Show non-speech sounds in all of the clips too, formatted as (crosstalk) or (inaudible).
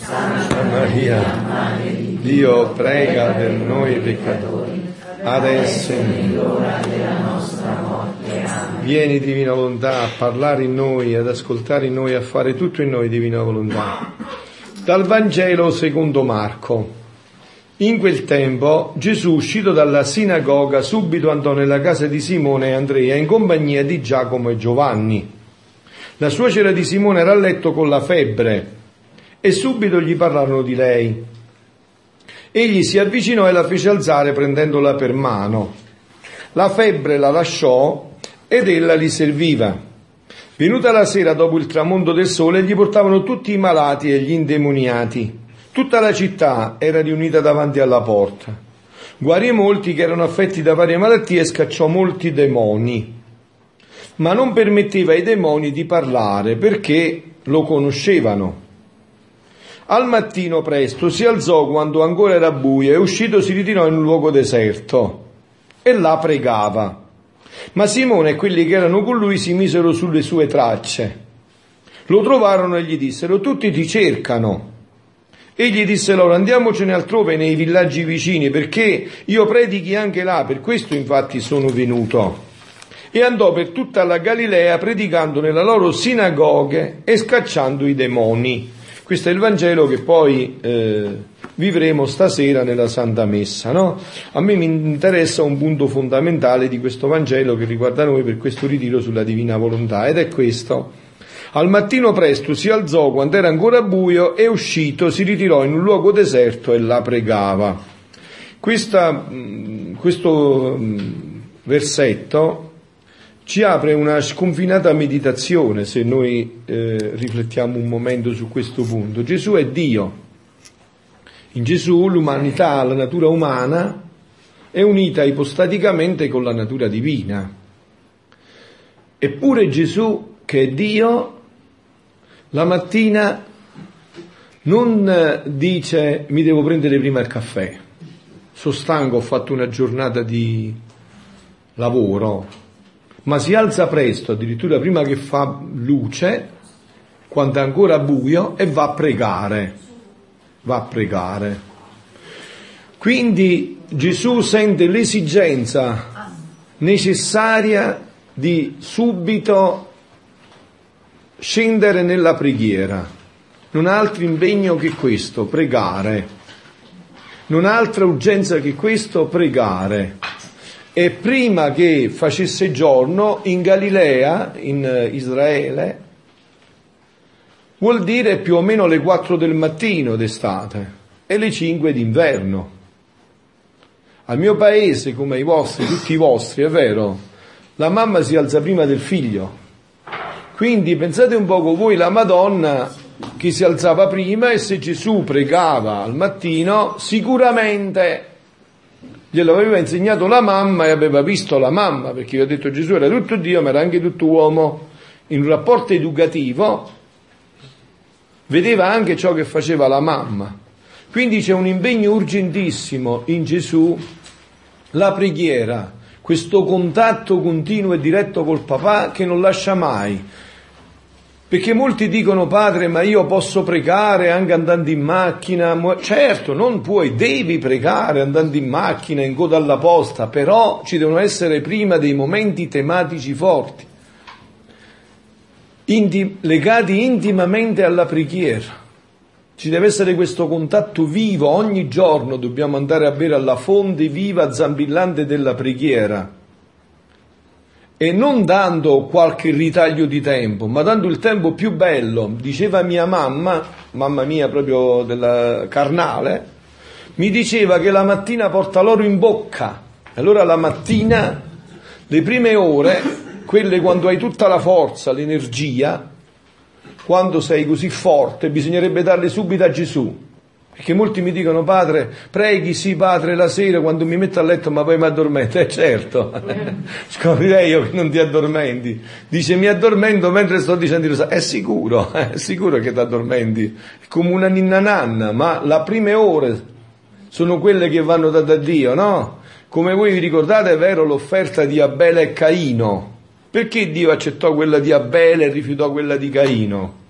Santa Maria, Dio prega per noi peccatori, adesso e nell'ora della nostra morte. Vieni divina volontà a parlare in noi, ad ascoltare in noi, a fare tutto in noi divina volontà. Dal Vangelo secondo Marco. In quel tempo Gesù, uscito dalla sinagoga, subito andò nella casa di Simone e Andrea in compagnia di Giacomo e Giovanni. La suocera di Simone era a letto con la febbre e subito gli parlarono di lei. Egli si avvicinò e la fece alzare prendendola per mano. La febbre la lasciò ed ella li serviva. Venuta la sera dopo il tramonto del sole, gli portavano tutti i malati e gli indemoniati. Tutta la città era riunita davanti alla porta. Guarì molti che erano affetti da varie malattie e scacciò molti demoni. Ma non permetteva ai demoni di parlare perché lo conoscevano. Al mattino presto si alzò quando ancora era buio e uscito si ritirò in un luogo deserto e là pregava. Ma Simone e quelli che erano con lui si misero sulle sue tracce. Lo trovarono e gli dissero, tutti ti cercano. Egli disse loro, andiamocene altrove nei villaggi vicini, perché io predichi anche là, per questo infatti sono venuto. E andò per tutta la Galilea predicando nella loro sinagoghe e scacciando i demoni. Questo è il Vangelo che poi eh, vivremo stasera nella Santa Messa. No? A me mi interessa un punto fondamentale di questo Vangelo che riguarda noi per questo ritiro sulla Divina Volontà ed è questo. Al mattino presto si alzò quando era ancora buio e uscito si ritirò in un luogo deserto e la pregava. Questa, mm, questo mm, versetto ci apre una sconfinata meditazione se noi eh, riflettiamo un momento su questo punto. Gesù è Dio. In Gesù l'umanità, la natura umana, è unita ipostaticamente con la natura divina. Eppure Gesù, che è Dio, la mattina non eh, dice mi devo prendere prima il caffè, sono stanco, ho fatto una giornata di lavoro, ma si alza presto, addirittura prima che fa luce, quando è ancora buio, e va a pregare, va a pregare. Quindi Gesù sente l'esigenza necessaria di subito scendere nella preghiera. Non ha altro impegno che questo, pregare. Non ha altra urgenza che questo, pregare. E prima che facesse giorno, in Galilea, in Israele, vuol dire più o meno le 4 del mattino d'estate e le 5 d'inverno. Al mio paese, come ai vostri, tutti i vostri, è vero, la mamma si alza prima del figlio quindi pensate un poco voi la Madonna che si alzava prima e se Gesù pregava al mattino sicuramente glielo aveva insegnato la mamma e aveva visto la mamma, perché io ho detto Gesù era tutto Dio ma era anche tutto uomo, in un rapporto educativo vedeva anche ciò che faceva la mamma. Quindi c'è un impegno urgentissimo in Gesù, la preghiera, questo contatto continuo e diretto col papà che non lascia mai. Perché molti dicono, padre, ma io posso pregare anche andando in macchina. Certo, non puoi, devi pregare andando in macchina, in coda alla posta, però ci devono essere prima dei momenti tematici forti, inti- legati intimamente alla preghiera. Ci deve essere questo contatto vivo, ogni giorno dobbiamo andare a bere alla fonte viva zampillante della preghiera e non dando qualche ritaglio di tempo, ma dando il tempo più bello. Diceva mia mamma, mamma mia proprio della carnale, mi diceva che la mattina porta l'oro in bocca. Allora la mattina, le prime ore, quelle quando hai tutta la forza, l'energia, quando sei così forte, bisognerebbe darle subito a Gesù. Perché molti mi dicono, padre, preghi, sì, padre, la sera quando mi metto a letto, ma poi mi addormento. Eh certo, (laughs) scoprirei io che non ti addormenti. Dice, mi addormento mentre sto dicendo il È sicuro, (laughs) è sicuro che ti addormenti. È come una ninna nanna, ma le prime ore sono quelle che vanno date a Dio, no? Come voi vi ricordate, è vero l'offerta di Abele e Caino Perché Dio accettò quella di Abele e rifiutò quella di Caino?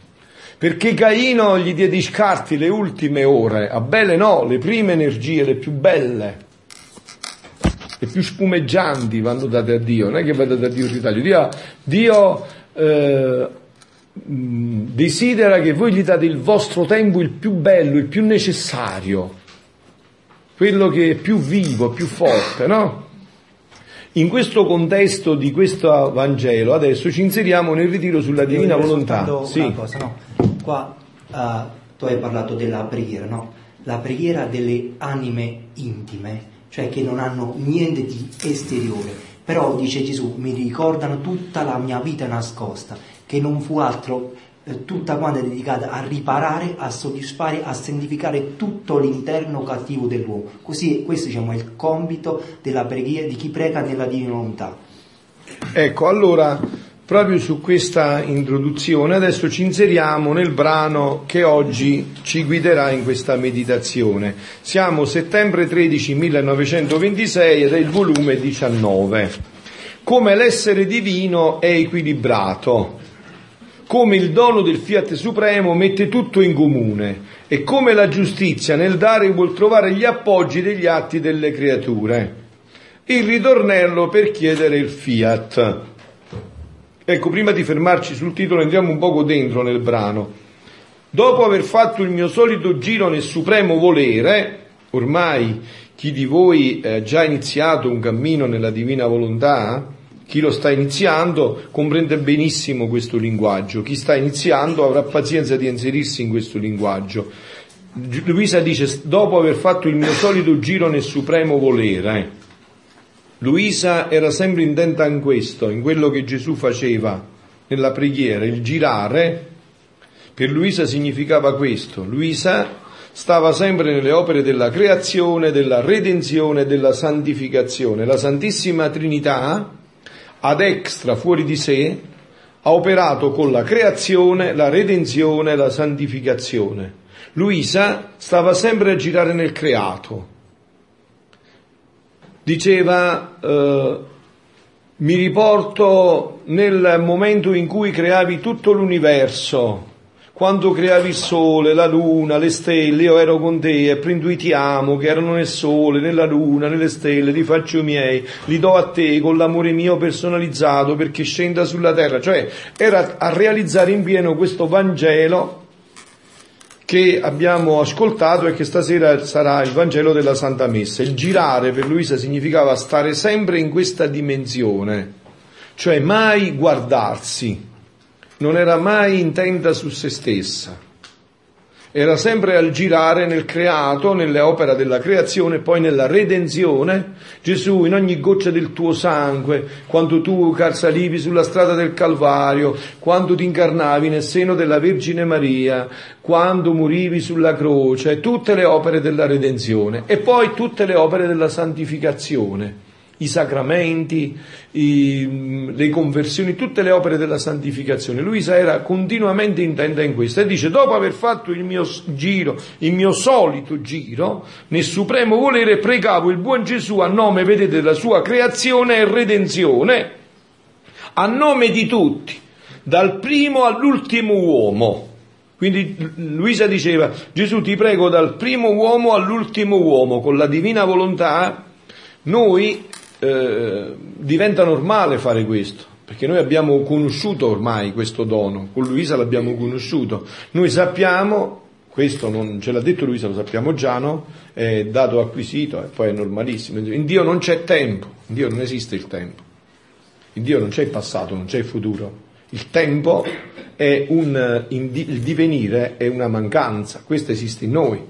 Perché Caino gli diede scarti le ultime ore, Abele no, le prime energie, le più belle, le più spumeggianti vanno date a Dio, non è che va date a Dio il ritaglio. Dio, Dio eh, desidera che voi gli date il vostro tempo il più bello, il più necessario, quello che è più vivo, più forte, no? In questo contesto di questo Vangelo adesso ci inseriamo nel ritiro sulla divina volontà. Sì. Cosa, no? Qua uh, tu hai parlato della preghiera, no? La preghiera delle anime intime, cioè che non hanno niente di esteriore. Però dice Gesù, mi ricordano tutta la mia vita nascosta, che non fu altro tutta quanta dedicata a riparare, a soddisfare, a santificare tutto l'interno cattivo dell'uomo. Così questo diciamo, è il compito della preghiera di chi prega nella divina volontà. Ecco, allora, proprio su questa introduzione adesso ci inseriamo nel brano che oggi ci guiderà in questa meditazione. Siamo settembre 13 1926 ed è il volume 19. Come l'essere divino è equilibrato come il dono del Fiat Supremo mette tutto in comune e come la giustizia nel dare vuol trovare gli appoggi degli atti delle creature. Il ritornello per chiedere il Fiat. Ecco, prima di fermarci sul titolo entriamo un poco dentro nel brano. Dopo aver fatto il mio solito giro nel supremo volere, ormai chi di voi ha già iniziato un cammino nella divina volontà, chi lo sta iniziando comprende benissimo questo linguaggio, chi sta iniziando avrà pazienza di inserirsi in questo linguaggio. Luisa dice, dopo aver fatto il mio solito giro nel supremo volere, eh. Luisa era sempre intenta in questo, in quello che Gesù faceva nella preghiera, il girare, per Luisa significava questo. Luisa stava sempre nelle opere della creazione, della redenzione della santificazione. La Santissima Trinità ad extra fuori di sé, ha operato con la creazione, la redenzione la santificazione. Luisa stava sempre a girare nel creato. Diceva, eh, mi riporto nel momento in cui creavi tutto l'universo, quando creavi il sole, la luna, le stelle, io ero con te e prendi ti amo, che erano nel sole, nella luna, nelle stelle, li faccio miei, li do a te con l'amore mio personalizzato perché scenda sulla terra. Cioè era a realizzare in pieno questo Vangelo che abbiamo ascoltato e che stasera sarà il Vangelo della Santa Messa. Il girare per Luisa significava stare sempre in questa dimensione, cioè mai guardarsi non era mai intenta su se stessa, era sempre al girare nel creato, nelle opere della creazione, poi nella redenzione. Gesù, in ogni goccia del tuo sangue, quando tu salivi sulla strada del Calvario, quando ti incarnavi nel seno della Vergine Maria, quando morivi sulla croce, tutte le opere della redenzione e poi tutte le opere della santificazione i sacramenti, i, le conversioni, tutte le opere della santificazione. Luisa era continuamente intenta in questo e dice, dopo aver fatto il mio giro, il mio solito giro, nel supremo volere pregavo il buon Gesù a nome, vedete, della sua creazione e redenzione, a nome di tutti, dal primo all'ultimo uomo. Quindi Luisa diceva, Gesù ti prego dal primo uomo all'ultimo uomo, con la divina volontà, noi eh, diventa normale fare questo, perché noi abbiamo conosciuto ormai questo dono, con Luisa l'abbiamo conosciuto, noi sappiamo, questo non ce l'ha detto Luisa, lo sappiamo già, no? È dato acquisito e poi è normalissimo. In Dio non c'è tempo, in Dio non esiste il tempo, in Dio non c'è il passato, non c'è il futuro. Il tempo è un, il divenire è una mancanza, questo esiste in noi,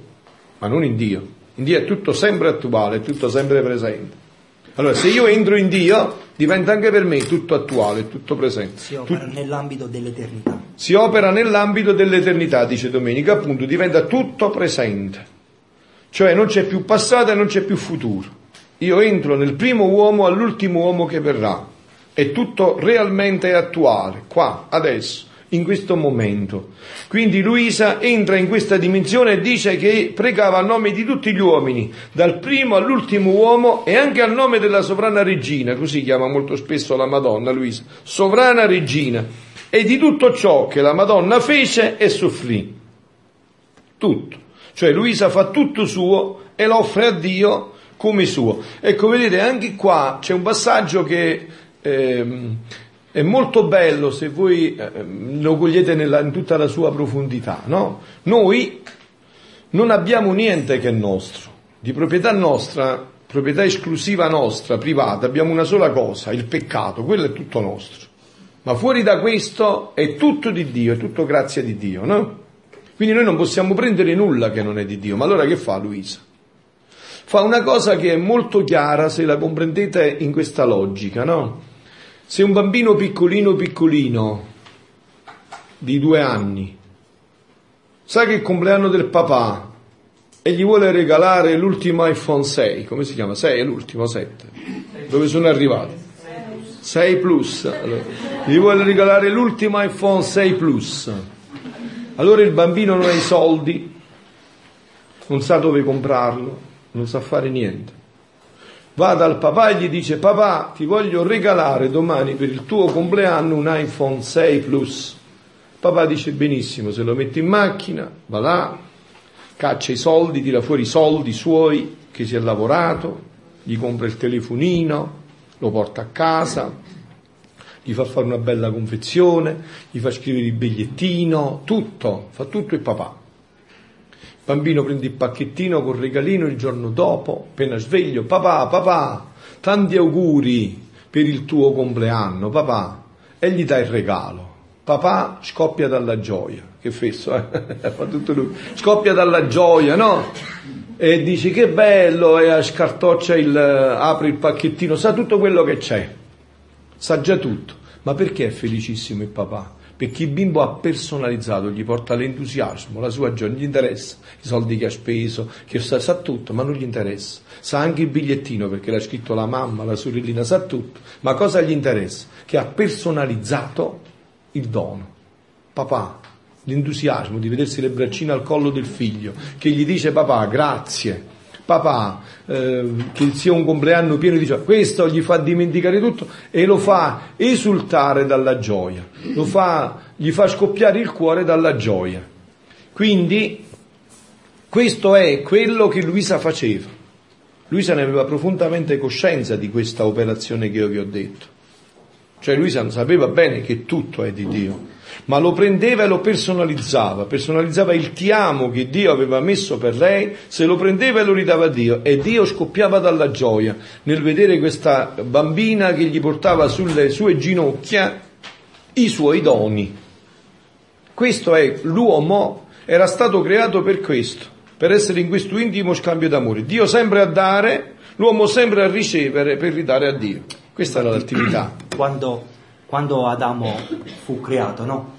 ma non in Dio. In Dio è tutto sempre attuale, è tutto sempre presente. Allora, se io entro in Dio, diventa anche per me tutto attuale, tutto presente. Si opera Tut- nell'ambito dell'eternità. Si opera nell'ambito dell'eternità, dice Domenica, appunto, diventa tutto presente. Cioè non c'è più passato e non c'è più futuro. Io entro nel primo uomo all'ultimo uomo che verrà. E tutto realmente attuale, qua, adesso. In questo momento. Quindi Luisa entra in questa dimensione e dice che pregava a nome di tutti gli uomini, dal primo all'ultimo uomo e anche al nome della sovrana regina, così chiama molto spesso la Madonna Luisa, sovrana regina, e di tutto ciò che la Madonna fece e soffrì. Tutto. Cioè Luisa fa tutto suo e lo offre a Dio come suo. Ecco, vedete, anche qua c'è un passaggio che eh, è molto bello se voi eh, lo cogliete nella, in tutta la sua profondità, no? Noi non abbiamo niente che è nostro, di proprietà nostra, proprietà esclusiva nostra, privata, abbiamo una sola cosa, il peccato, quello è tutto nostro. Ma fuori da questo è tutto di Dio, è tutto grazia di Dio, no? Quindi noi non possiamo prendere nulla che non è di Dio. Ma allora che fa Luisa? Fa una cosa che è molto chiara se la comprendete in questa logica, no? Se un bambino piccolino piccolino di due anni sa che è il compleanno del papà e gli vuole regalare l'ultimo iPhone 6, come si chiama? 6 è l'ultimo, 7. Dove sono arrivato? 6 Plus. Allora, gli vuole regalare l'ultimo iPhone 6 Plus. Allora il bambino non ha i soldi, non sa dove comprarlo, non sa fare niente va dal papà e gli dice papà ti voglio regalare domani per il tuo compleanno un iPhone 6 Plus. Papà dice benissimo, se lo metti in macchina, va là, caccia i soldi, tira fuori i soldi suoi che si è lavorato, gli compra il telefonino, lo porta a casa, gli fa fare una bella confezione, gli fa scrivere il bigliettino, tutto, fa tutto il papà bambino prende il pacchettino col regalino il giorno dopo, appena sveglio, papà, papà, tanti auguri per il tuo compleanno, papà, e gli dà il regalo. Papà scoppia dalla gioia, che fesso, eh? (laughs) fa tutto lui, scoppia dalla gioia, no? E dice che bello, e scartoccia il, apre il pacchettino, sa tutto quello che c'è, sa già tutto. Ma perché è felicissimo il papà? Perché il bimbo ha personalizzato, gli porta l'entusiasmo, la sua gioia, non gli interessa i soldi che ha speso, che sa, sa, tutto, ma non gli interessa. Sa anche il bigliettino perché l'ha scritto la mamma, la sorellina, sa tutto, ma cosa gli interessa? Che ha personalizzato il dono. Papà, l'entusiasmo di vedersi le braccine al collo del figlio, che gli dice papà, grazie, papà eh, che sia un compleanno pieno di gioia, questo gli fa dimenticare tutto e lo fa esultare dalla gioia, fa, gli fa scoppiare il cuore dalla gioia. Quindi questo è quello che Luisa faceva. Luisa ne aveva profondamente coscienza di questa operazione che io vi ho detto. Cioè Luisa sapeva bene che tutto è di Dio ma lo prendeva e lo personalizzava, personalizzava il ti amo che Dio aveva messo per lei, se lo prendeva e lo ridava a Dio e Dio scoppiava dalla gioia nel vedere questa bambina che gli portava sulle sue ginocchia i suoi doni. Questo è l'uomo, era stato creato per questo, per essere in questo intimo scambio d'amore. Dio sempre a dare, l'uomo sempre a ricevere per ridare a Dio. Questa era l'attività. Quando quando Adamo fu creato, no?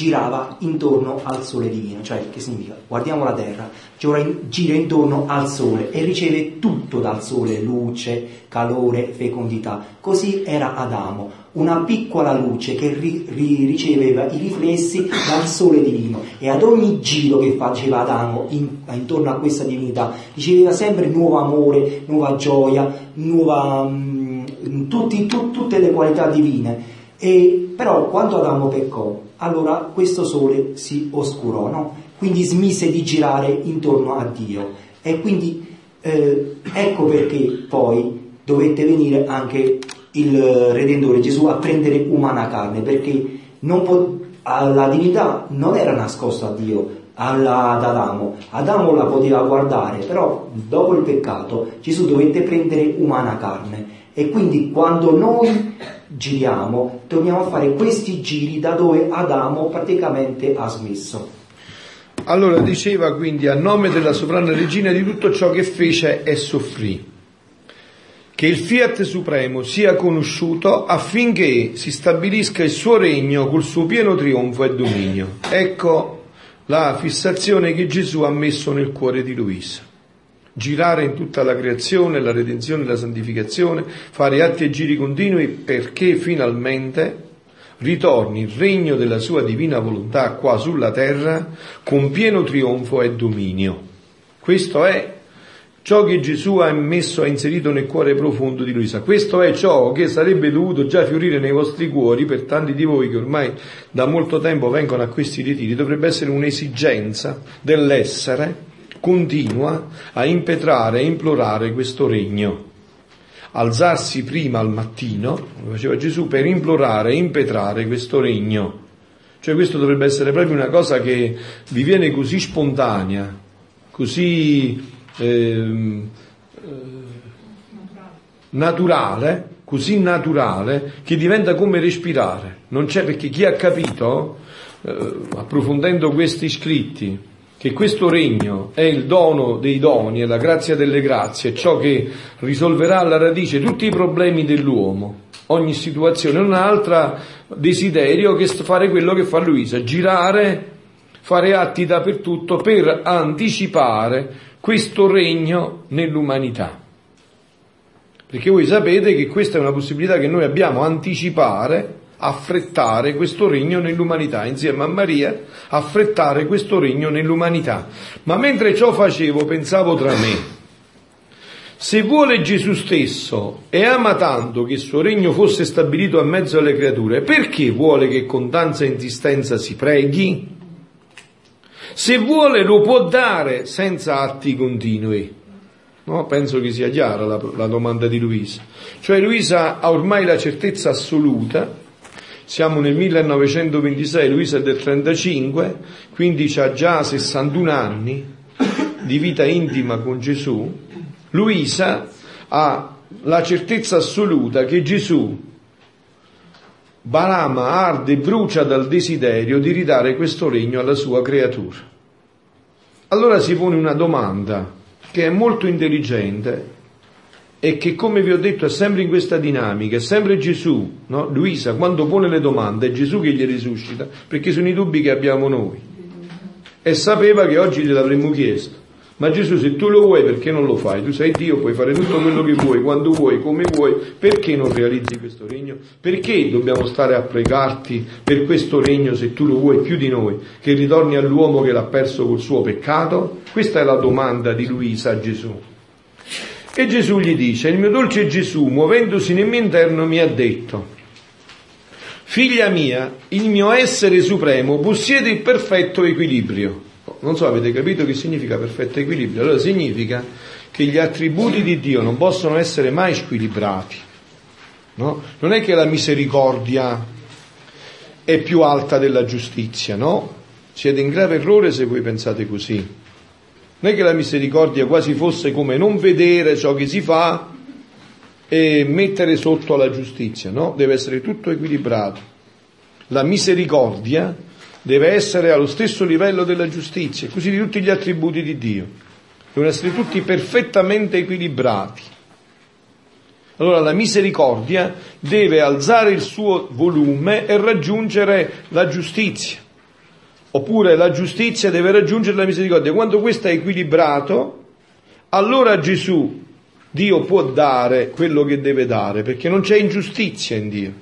Girava intorno al sole divino, cioè che significa? Guardiamo la terra, gira intorno al sole e riceve tutto dal sole, luce, calore, fecondità. Così era Adamo, una piccola luce che ri, ri, riceveva i riflessi dal sole divino e ad ogni giro che faceva Adamo in, intorno a questa divinità riceveva sempre nuovo amore, nuova gioia, nuova, mh, mm, tutti, tu, tutte le qualità divine. E, però quando Adamo peccò, allora questo sole si oscurò, no? quindi smise di girare intorno a Dio. E quindi eh, ecco perché poi dovette venire anche il Redentore Gesù a prendere umana carne, perché po- la divinità non era nascosta a Dio, alla, ad Adamo. Adamo la poteva guardare, però dopo il peccato Gesù dovette prendere umana carne. E quindi quando noi giriamo, dobbiamo fare questi giri da dove Adamo praticamente ha smesso. Allora diceva quindi a nome della sovrana regina di tutto ciò che fece e soffrì. Che il fiat supremo sia conosciuto affinché si stabilisca il suo regno col suo pieno trionfo e dominio. Ecco la fissazione che Gesù ha messo nel cuore di Luisa girare in tutta la creazione, la redenzione, la santificazione, fare atti e giri continui perché finalmente ritorni il regno della sua divina volontà qua sulla terra con pieno trionfo e dominio. Questo è ciò che Gesù ha messo, ha inserito nel cuore profondo di Luisa. Questo è ciò che sarebbe dovuto già fiorire nei vostri cuori per tanti di voi che ormai da molto tempo vengono a questi ritiri. Dovrebbe essere un'esigenza dell'essere continua a impetrare e implorare questo regno. Alzarsi prima al mattino, come faceva Gesù, per implorare e impetrare questo regno. Cioè questo dovrebbe essere proprio una cosa che vi viene così spontanea, così eh, naturale, così naturale, che diventa come respirare. Non c'è perché chi ha capito, eh, approfondendo questi scritti, che questo regno è il dono dei doni, è la grazia delle grazie, è ciò che risolverà alla radice tutti i problemi dell'uomo, ogni situazione, non ha altro desiderio che fare quello che fa Luisa, girare, fare atti dappertutto per anticipare questo regno nell'umanità. Perché voi sapete che questa è una possibilità che noi abbiamo, anticipare affrettare questo regno nell'umanità, insieme a Maria, affrettare questo regno nell'umanità. Ma mentre ciò facevo, pensavo tra me, se vuole Gesù stesso e ama tanto che il suo regno fosse stabilito a mezzo alle creature, perché vuole che con tanta insistenza si preghi? Se vuole lo può dare senza atti continui. No? Penso che sia chiara la, la domanda di Luisa. Cioè Luisa ha ormai la certezza assoluta siamo nel 1926, Luisa è del 35, quindi ha già 61 anni di vita intima con Gesù. Luisa ha la certezza assoluta che Gesù Balama arde e brucia dal desiderio di ridare questo regno alla sua creatura. Allora si pone una domanda che è molto intelligente e che come vi ho detto è sempre in questa dinamica, è sempre Gesù, no? Luisa quando pone le domande è Gesù che gliele suscita, perché sono i dubbi che abbiamo noi. E sapeva che oggi gliel'avremmo chiesto. Ma Gesù se tu lo vuoi perché non lo fai? Tu sei Dio, puoi fare tutto quello che vuoi, quando vuoi, come vuoi, perché non realizzi questo regno? Perché dobbiamo stare a pregarti per questo regno se tu lo vuoi più di noi, che ritorni all'uomo che l'ha perso col suo peccato? Questa è la domanda di Luisa a Gesù. E Gesù gli dice, il mio dolce Gesù, muovendosi nel mio interno, mi ha detto, figlia mia, il mio essere supremo possiede il perfetto equilibrio. Non so, avete capito che significa perfetto equilibrio? Allora significa che gli attributi di Dio non possono essere mai squilibrati. No? Non è che la misericordia è più alta della giustizia, no? Siete in grave errore se voi pensate così. Non è che la misericordia quasi fosse come non vedere ciò che si fa e mettere sotto alla giustizia, no? Deve essere tutto equilibrato. La misericordia deve essere allo stesso livello della giustizia, così di tutti gli attributi di Dio. Devono essere tutti perfettamente equilibrati. Allora la misericordia deve alzare il suo volume e raggiungere la giustizia oppure la giustizia deve raggiungere la misericordia. Quando questo è equilibrato, allora Gesù, Dio può dare quello che deve dare, perché non c'è ingiustizia in Dio,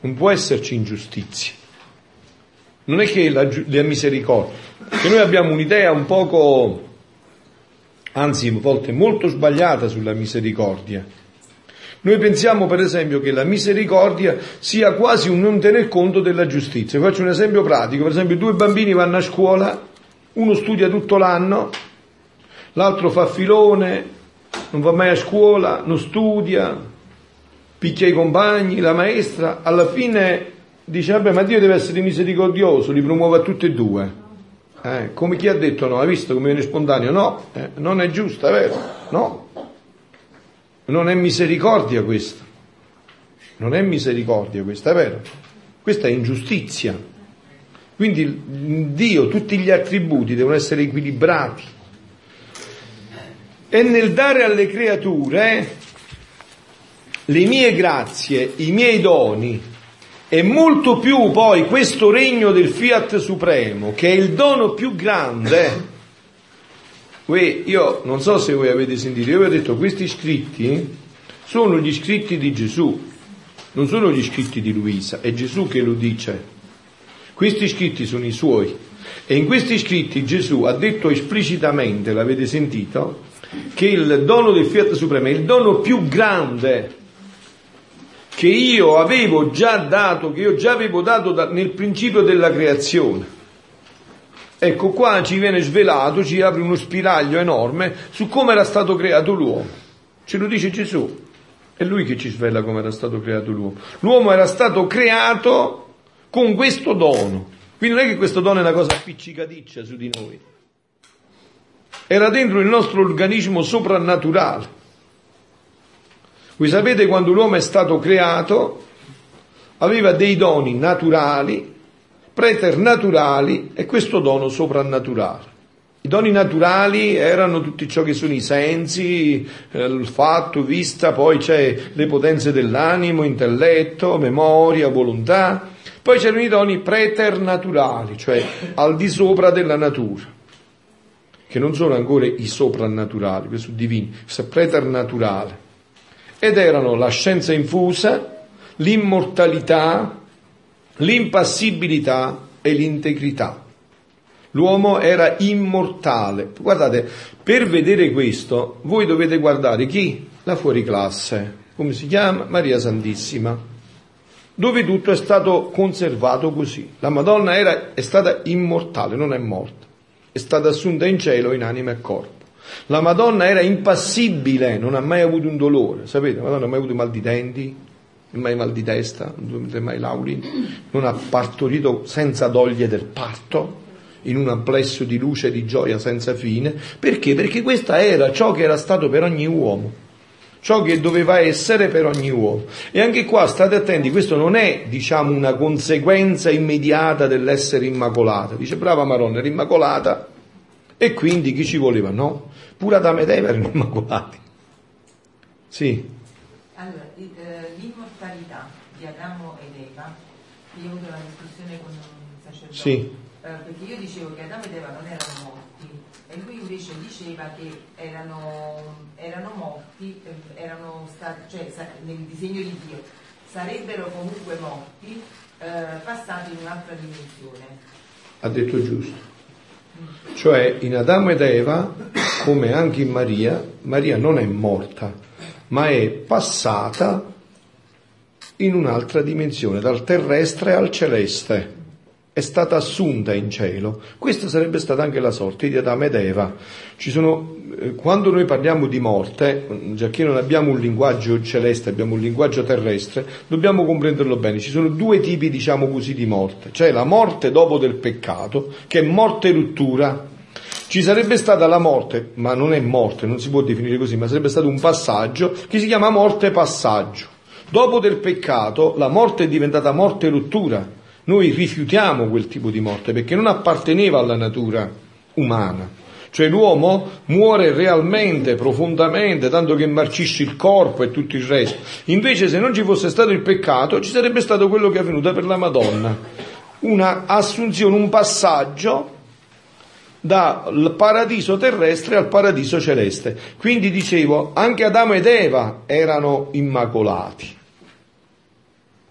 non può esserci ingiustizia. Non è che la, la misericordia, che noi abbiamo un'idea un poco, anzi a volte molto sbagliata sulla misericordia noi pensiamo per esempio che la misericordia sia quasi un non tener conto della giustizia. Faccio un esempio pratico, per esempio due bambini vanno a scuola, uno studia tutto l'anno, l'altro fa filone, non va mai a scuola, non studia, picchia i compagni, la maestra, alla fine dice vabbè ma Dio deve essere misericordioso, li promuove a tutti e due. Eh, come chi ha detto no, hai visto come viene spontaneo? No, eh, non è giusto, è vero? No. Non è misericordia questa. Non è misericordia questa, è vero? Questa è ingiustizia. Quindi Dio, tutti gli attributi devono essere equilibrati. E nel dare alle creature le mie grazie, i miei doni, e molto più poi questo regno del Fiat Supremo, che è il dono più grande, Voi, io non so se voi avete sentito, io vi ho detto questi scritti sono gli scritti di Gesù. non sono gli scritti di Luisa, è Gesù che lo dice. Questi scritti sono i suoi. E in questi scritti Gesù ha detto esplicitamente, l'avete sentito, che il dono del Fiat Supremo è il dono più grande che io avevo già dato, che io già avevo dato da, nel principio della creazione. Ecco qua ci viene svelato, ci apre uno spiraglio enorme su come era stato creato l'uomo. Ce lo dice Gesù. È lui che ci svela come era stato creato l'uomo. L'uomo era stato creato con questo dono. Quindi non è che questo dono è una cosa appiccicaticcia su di noi. Era dentro il nostro organismo soprannaturale. Voi sapete quando l'uomo è stato creato aveva dei doni naturali, preternaturali e questo dono soprannaturale. I doni naturali erano tutti ciò che sono i sensi, eh, il fatto, vista, poi c'è le potenze dell'animo, intelletto, memoria, volontà. Poi c'erano i doni preternaturali, cioè al di sopra della natura, che non sono ancora i soprannaturali, questo divini, questo è preternaturale. Ed erano la scienza infusa, l'immortalità, l'impassibilità e l'integrità. L'uomo era immortale. Guardate, per vedere questo, voi dovete guardare chi? La fuoriclasse. Come si chiama? Maria Santissima. Dove tutto è stato conservato così. La Madonna era, è stata immortale, non è morta. È stata assunta in cielo in anima e corpo. La Madonna era impassibile, non ha mai avuto un dolore. Sapete, la Madonna non ha mai avuto mal di denti, mai mal di testa, mai lauri, non ha partorito senza doglie del parto in un amplesso di luce e di gioia senza fine. Perché? Perché questa era ciò che era stato per ogni uomo, ciò che doveva essere per ogni uomo. E anche qua state attenti, questo non è, diciamo, una conseguenza immediata dell'essere immacolata. Dice, brava Maronna, era immacolata e quindi chi ci voleva? No, pure Adamo ed Eva erano immacolati. Sì. Di Adamo ed Eva, io ho avuto una discussione con un sacerdote. Sì eh, perché io dicevo che Adamo ed Eva non erano morti e lui invece diceva che erano, erano morti, eh, erano stati, cioè nel disegno di Dio, sarebbero comunque morti, eh, passati in un'altra dimensione. Ha detto giusto. Cioè in Adamo ed Eva, come anche in Maria, Maria non è morta, ma è passata in un'altra dimensione, dal terrestre al celeste è stata assunta in cielo. Questa sarebbe stata anche la sorte di Adamo ed Eva. Sono, eh, quando noi parliamo di morte, già che non abbiamo un linguaggio celeste, abbiamo un linguaggio terrestre, dobbiamo comprenderlo bene. Ci sono due tipi, diciamo così, di morte. C'è la morte dopo del peccato, che è morte ruttura. Ci sarebbe stata la morte, ma non è morte, non si può definire così, ma sarebbe stato un passaggio che si chiama morte passaggio. Dopo del peccato, la morte è diventata morte ruttura noi rifiutiamo quel tipo di morte perché non apparteneva alla natura umana. Cioè l'uomo muore realmente, profondamente, tanto che marcisce il corpo e tutto il resto. Invece se non ci fosse stato il peccato ci sarebbe stato quello che è avvenuto per la Madonna. Una assunzione, un passaggio dal paradiso terrestre al paradiso celeste. Quindi dicevo, anche Adamo ed Eva erano immacolati,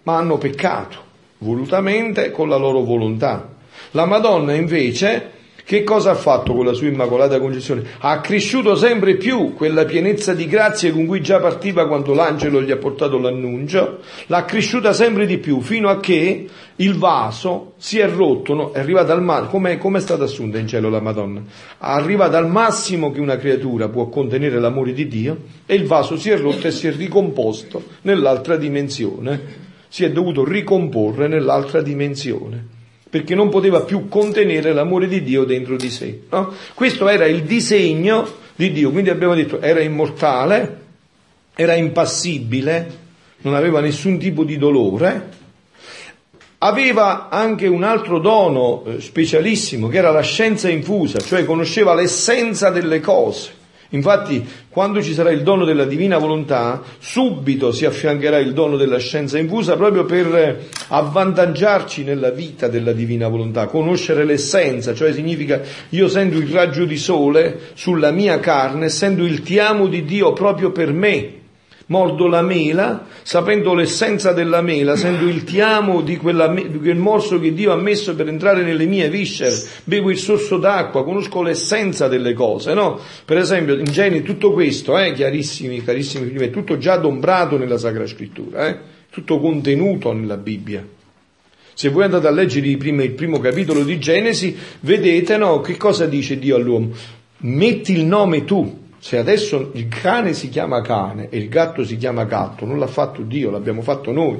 ma hanno peccato volutamente con la loro volontà. La Madonna invece che cosa ha fatto con la sua immacolata concezione? Ha cresciuto sempre più quella pienezza di grazie con cui già partiva quando l'angelo gli ha portato l'annuncio, l'ha cresciuta sempre di più fino a che il vaso si è rotto, no? è arrivata al massimo, come è stata assunta in cielo la Madonna? Arriva al massimo che una creatura può contenere l'amore di Dio e il vaso si è rotto e si è ricomposto nell'altra dimensione si è dovuto ricomporre nell'altra dimensione, perché non poteva più contenere l'amore di Dio dentro di sé. No? Questo era il disegno di Dio, quindi abbiamo detto era immortale, era impassibile, non aveva nessun tipo di dolore, aveva anche un altro dono eh, specialissimo che era la scienza infusa, cioè conosceva l'essenza delle cose. Infatti, quando ci sarà il dono della divina volontà, subito si affiancherà il dono della scienza infusa proprio per avvantaggiarci nella vita della divina volontà, conoscere l'essenza, cioè significa io sento il raggio di sole sulla mia carne, sento il ti amo di Dio proprio per me, mordo la mela, sapendo l'essenza della mela, sento il tiamo di, quella, di quel morso che Dio ha messo per entrare nelle mie viscere, bevo il sorso d'acqua, conosco l'essenza delle cose, no? Per esempio, in genere tutto questo, eh, chiarissimi, carissimi è tutto già adombrato nella Sacra Scrittura, eh? tutto contenuto nella Bibbia. Se voi andate a leggere il primo, il primo capitolo di Genesi, vedete no, che cosa dice Dio all'uomo. Metti il nome tu, se adesso il cane si chiama cane e il gatto si chiama gatto, non l'ha fatto Dio, l'abbiamo fatto noi.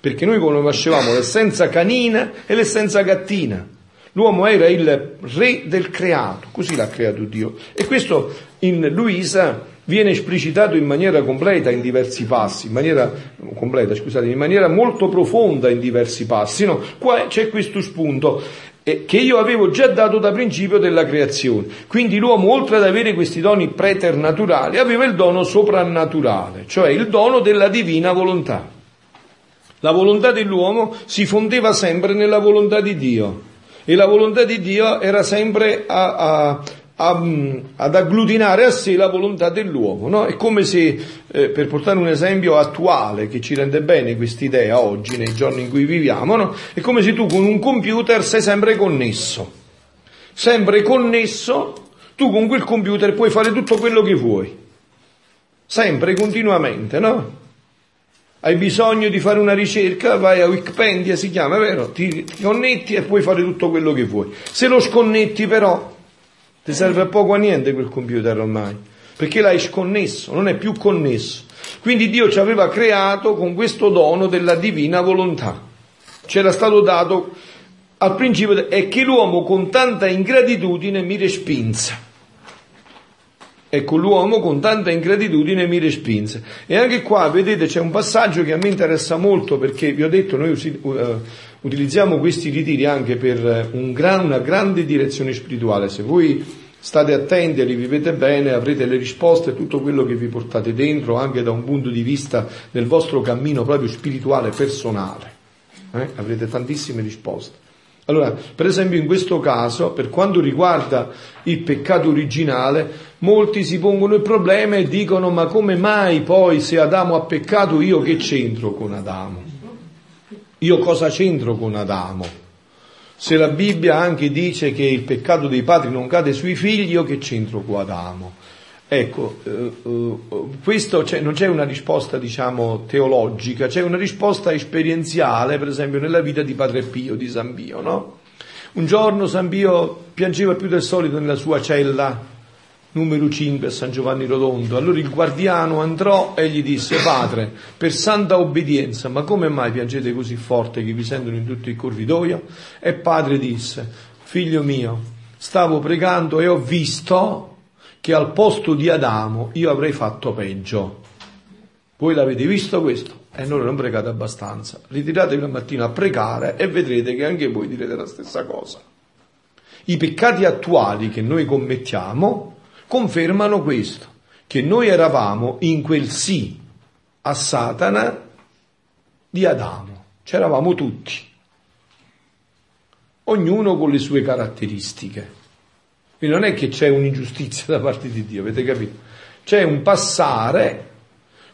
Perché noi conoscevamo l'essenza canina e l'essenza gattina. L'uomo era il re del creato, così l'ha creato Dio. E questo in Luisa viene esplicitato in maniera completa in diversi passi, in maniera completa, scusate, in maniera molto profonda in diversi passi. No? Qua c'è questo spunto che io avevo già dato da principio della creazione. Quindi l'uomo, oltre ad avere questi doni preternaturali, aveva il dono soprannaturale, cioè il dono della divina volontà. La volontà dell'uomo si fondeva sempre nella volontà di Dio e la volontà di Dio era sempre a, a a, ad agglutinare a sé la volontà dell'uomo. No? È come se, eh, per portare un esempio attuale che ci rende bene quest'idea oggi, nei giorni in cui viviamo, no? è come se tu con un computer sei sempre connesso. Sempre connesso, tu con quel computer puoi fare tutto quello che vuoi. Sempre, continuamente, no? Hai bisogno di fare una ricerca, vai a Wikipedia, si chiama, vero? Ti, ti connetti e puoi fare tutto quello che vuoi. Se lo sconnetti però, ti serve a poco a niente quel computer ormai, perché l'hai sconnesso, non è più connesso. Quindi Dio ci aveva creato con questo dono della divina volontà. C'era stato dato al principio e che l'uomo con tanta ingratitudine mi respinse. Ecco, l'uomo con tanta ingratitudine mi respinse. E anche qua, vedete, c'è un passaggio che a me interessa molto perché vi ho detto, noi uh, utilizziamo questi ritiri anche per un gran, una grande direzione spirituale. Se voi state attenti e li vivete bene, avrete le risposte, tutto quello che vi portate dentro, anche da un punto di vista del vostro cammino proprio spirituale, personale. Eh? Avrete tantissime risposte. Allora, per esempio in questo caso, per quanto riguarda il peccato originale, molti si pongono il problema e dicono ma come mai poi se Adamo ha peccato io che c'entro con Adamo? Io cosa c'entro con Adamo? Se la Bibbia anche dice che il peccato dei padri non cade sui figli, io che c'entro con Adamo? Ecco, eh, eh, questo c'è, non c'è una risposta, diciamo, teologica, c'è una risposta esperienziale, per esempio, nella vita di Padre Pio, di San Pio, no? Un giorno San Pio piangeva più del solito nella sua cella numero 5 a San Giovanni Rotondo. Allora il guardiano entrò e gli disse, padre, per santa obbedienza, ma come mai piangete così forte che vi sentono in tutto il corridoio? E padre disse, figlio mio, stavo pregando e ho visto che al posto di Adamo io avrei fatto peggio. Voi l'avete visto questo? E noi non pregate abbastanza. Ritiratevi la mattina a pregare e vedrete che anche voi direte la stessa cosa. I peccati attuali che noi commettiamo confermano questo, che noi eravamo in quel sì a Satana di Adamo, c'eravamo tutti, ognuno con le sue caratteristiche. Quindi non è che c'è un'ingiustizia (laughs) da parte di Dio, avete capito? C'è un passare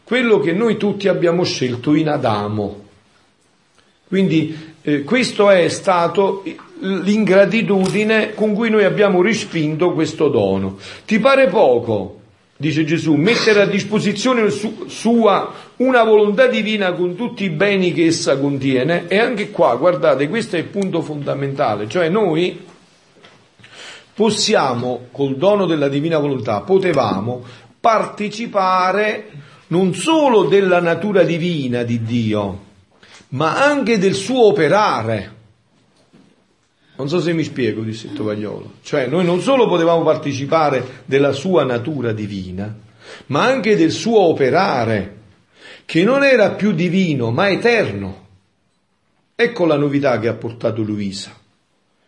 quello che noi tutti abbiamo scelto in Adamo. Quindi eh, questo è stato l'ingratitudine con cui noi abbiamo respinto questo dono. Ti pare poco, dice Gesù, mettere a disposizione su, sua una volontà divina con tutti i beni che essa contiene? E anche qua, guardate, questo è il punto fondamentale, cioè noi possiamo, col dono della divina volontà, potevamo partecipare non solo della natura divina di Dio, ma anche del suo operare. Non so se mi spiego, disse il tovagliolo. Cioè, noi non solo potevamo partecipare della sua natura divina, ma anche del suo operare, che non era più divino, ma eterno. Ecco la novità che ha portato Luisa.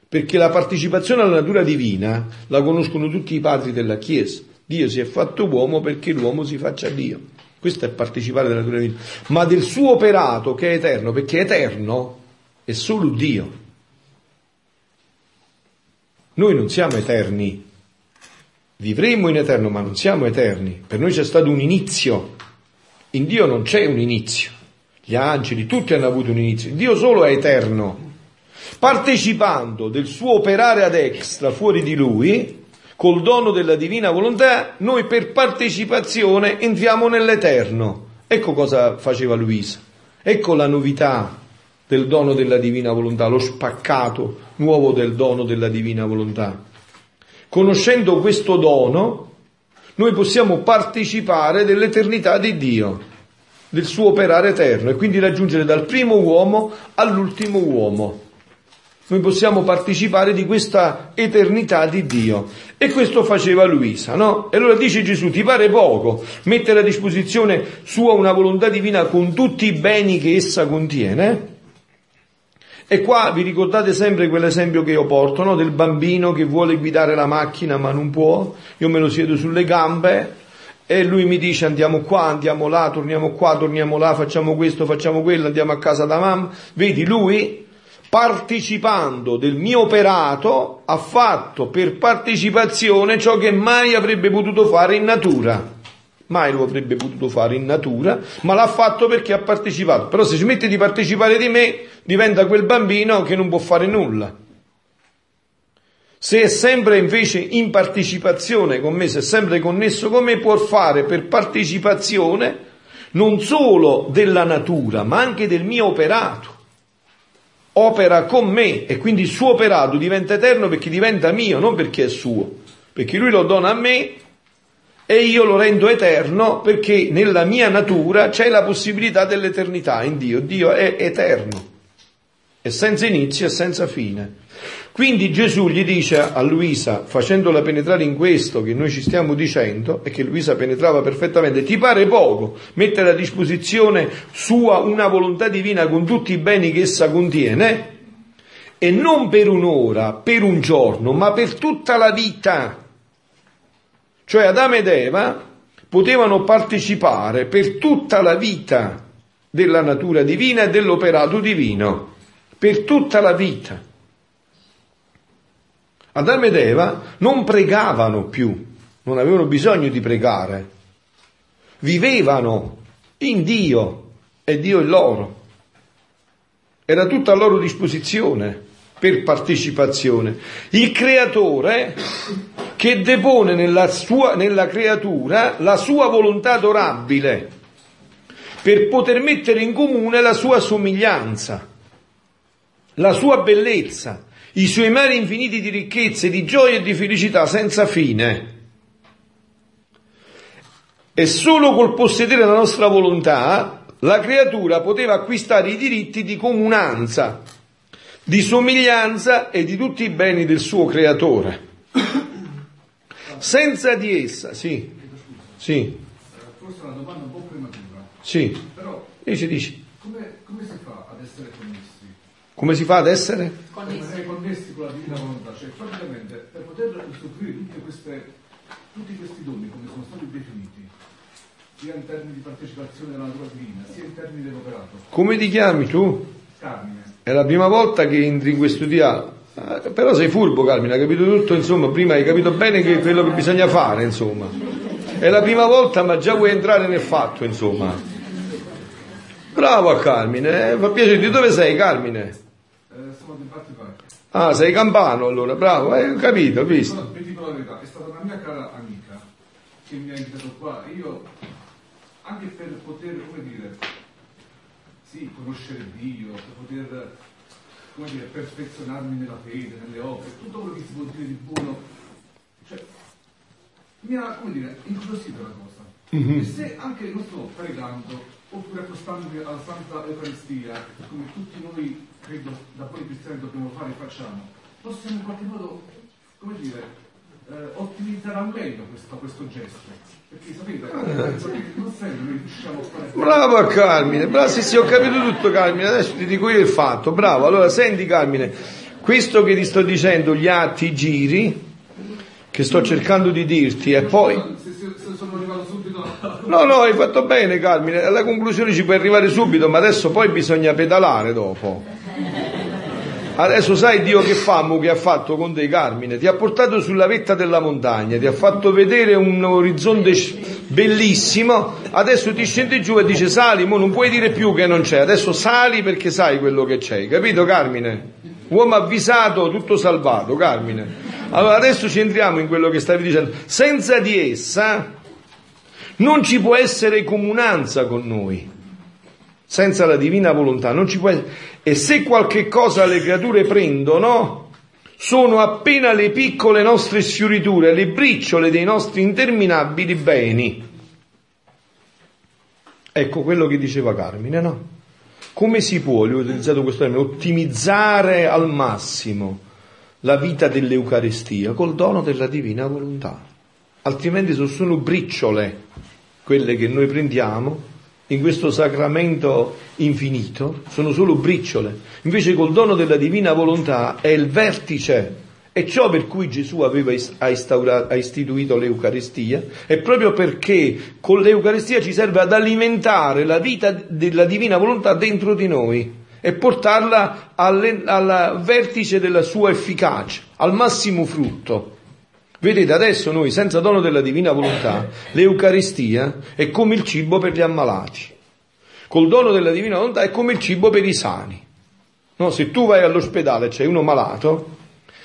Perché la partecipazione alla natura divina la conoscono tutti i padri della Chiesa. Dio si è fatto uomo perché l'uomo si faccia Dio. Questo è partecipare della natura divina. Ma del suo operato che è eterno, perché eterno è solo Dio. Noi non siamo eterni, vivremo in eterno, ma non siamo eterni. Per noi c'è stato un inizio In Dio non c'è un inizio. Gli angeli, tutti hanno avuto un inizio. Dio solo è eterno. Partecipando del suo operare ad extra fuori di lui, col dono della divina volontà, noi per partecipazione entriamo nell'eterno. Ecco cosa faceva Luisa. Ecco la novità del dono della divina volontà, lo spaccato nuovo del dono della divina volontà. Conoscendo questo dono, noi possiamo partecipare dell'eternità di Dio, del suo operare eterno e quindi raggiungere dal primo uomo all'ultimo uomo. Noi possiamo partecipare di questa eternità di Dio. E questo faceva Luisa, no? E allora dice Gesù, ti pare poco mettere a disposizione sua una volontà divina con tutti i beni che essa contiene? E qua vi ricordate sempre quell'esempio che io porto, no? Del bambino che vuole guidare la macchina ma non può, io me lo siedo sulle gambe e lui mi dice andiamo qua, andiamo là, torniamo qua, torniamo là, facciamo questo, facciamo quello, andiamo a casa da mamma. Vedi, lui partecipando del mio operato ha fatto per partecipazione ciò che mai avrebbe potuto fare in natura mai lo avrebbe potuto fare in natura, ma l'ha fatto perché ha partecipato. Però se smette di partecipare di me, diventa quel bambino che non può fare nulla. Se è sempre invece in partecipazione con me, se è sempre connesso con me, può fare per partecipazione non solo della natura, ma anche del mio operato. Opera con me e quindi il suo operato diventa eterno perché diventa mio, non perché è suo, perché lui lo dona a me e io lo rendo eterno perché nella mia natura c'è la possibilità dell'eternità in Dio. Dio è eterno, è senza inizio e senza fine. Quindi Gesù gli dice a Luisa, facendola penetrare in questo che noi ci stiamo dicendo, e che Luisa penetrava perfettamente, ti pare poco mettere a disposizione sua una volontà divina con tutti i beni che essa contiene? E non per un'ora, per un giorno, ma per tutta la vita. Cioè Adamo ed Eva potevano partecipare per tutta la vita della natura divina e dell'operato divino, per tutta la vita. Adamo ed Eva non pregavano più, non avevano bisogno di pregare, vivevano in Dio e Dio in loro. Era tutto a loro disposizione per partecipazione. Il creatore che depone nella, sua, nella creatura la sua volontà adorabile per poter mettere in comune la sua somiglianza, la sua bellezza, i suoi mari infiniti di ricchezze, di gioia e di felicità senza fine. E solo col possedere la nostra volontà la creatura poteva acquistare i diritti di comunanza di somiglianza e di tutti i beni del suo creatore. Senza di essa, sì, sì. Forse una domanda un po' prematura. Sì. Però, dici, dici. Come, come, si fa ad essere connessi? Come si fa ad essere? Connessi. connessi con la divina volontà. Cioè, praticamente, per poter usufruire tutti questi doni come sono stati definiti, sia in termini di partecipazione alla natura divina, sia in termini dell'operato. Come ti chiami tu? Carmine. È la prima volta che entri in questo dia. Eh, però sei furbo, Carmine, hai capito tutto, insomma, prima hai capito bene che quello che bisogna fare, insomma. È la prima volta, ma già vuoi entrare nel fatto, insomma. Bravo a Carmine, eh? fa piacere. Di dove sei, Carmine? Eh, sono di Battiparco. Ah, sei campano allora, bravo, hai capito, ho visto. Vi dico la verità, è stata una mia cara amica che mi ha invitato qua. Io, anche per poter, come dire, sì, conoscere Dio, per poter come dire, perfezionarmi nella fede, nelle opere, tutto quello che si può dire di buono, cioè, mi ha, come dire, incuriosito la cosa. Mm-hmm. E se anche non sto pregando, oppure accostandomi alla Santa Eucaristia, come tutti noi, credo, da buoni cristiani dobbiamo fare e facciamo, possiamo in qualche modo, come dire, eh, ottimizzare al meglio questo, questo gesto. Perché sapete, fare. Bravo a Carmine, bravo, sì, sì, ho capito tutto Carmine, adesso ti dico io il fatto. Bravo, allora senti Carmine, questo che ti sto dicendo, gli atti, giri, che sto cercando di dirti, e poi. No, no, hai fatto bene Carmine, alla conclusione ci puoi arrivare subito, ma adesso poi bisogna pedalare dopo. Adesso sai Dio che fa, mo che ha fatto con te Carmine? Ti ha portato sulla vetta della montagna, ti ha fatto vedere un orizzonte bellissimo, adesso ti scendi giù e dice sali, mo non puoi dire più che non c'è, adesso sali perché sai quello che c'è, capito Carmine? Uomo avvisato, tutto salvato, Carmine. Allora adesso ci entriamo in quello che stavi dicendo. Senza di essa non ci può essere comunanza con noi senza la divina volontà non ci può essere. E se qualche cosa le creature prendono, sono appena le piccole nostre sfioriture, le briciole dei nostri interminabili beni. Ecco quello che diceva Carmine, no? Come si può, lui ha utilizzato questo termine, ottimizzare al massimo la vita dell'Eucaristia col dono della divina volontà? Altrimenti sono solo briciole quelle che noi prendiamo in questo sacramento infinito sono solo briciole, invece col dono della divina volontà è il vertice. È ciò per cui Gesù aveva, ha, istituito l'Eucaristia, è proprio perché con l'Eucaristia ci serve ad alimentare la vita della divina volontà dentro di noi e portarla al vertice della sua efficacia, al massimo frutto. Vedete, adesso noi, senza dono della divina volontà, l'Eucaristia è come il cibo per gli ammalati. Col dono della divina volontà è come il cibo per i sani. No, se tu vai all'ospedale c'è uno malato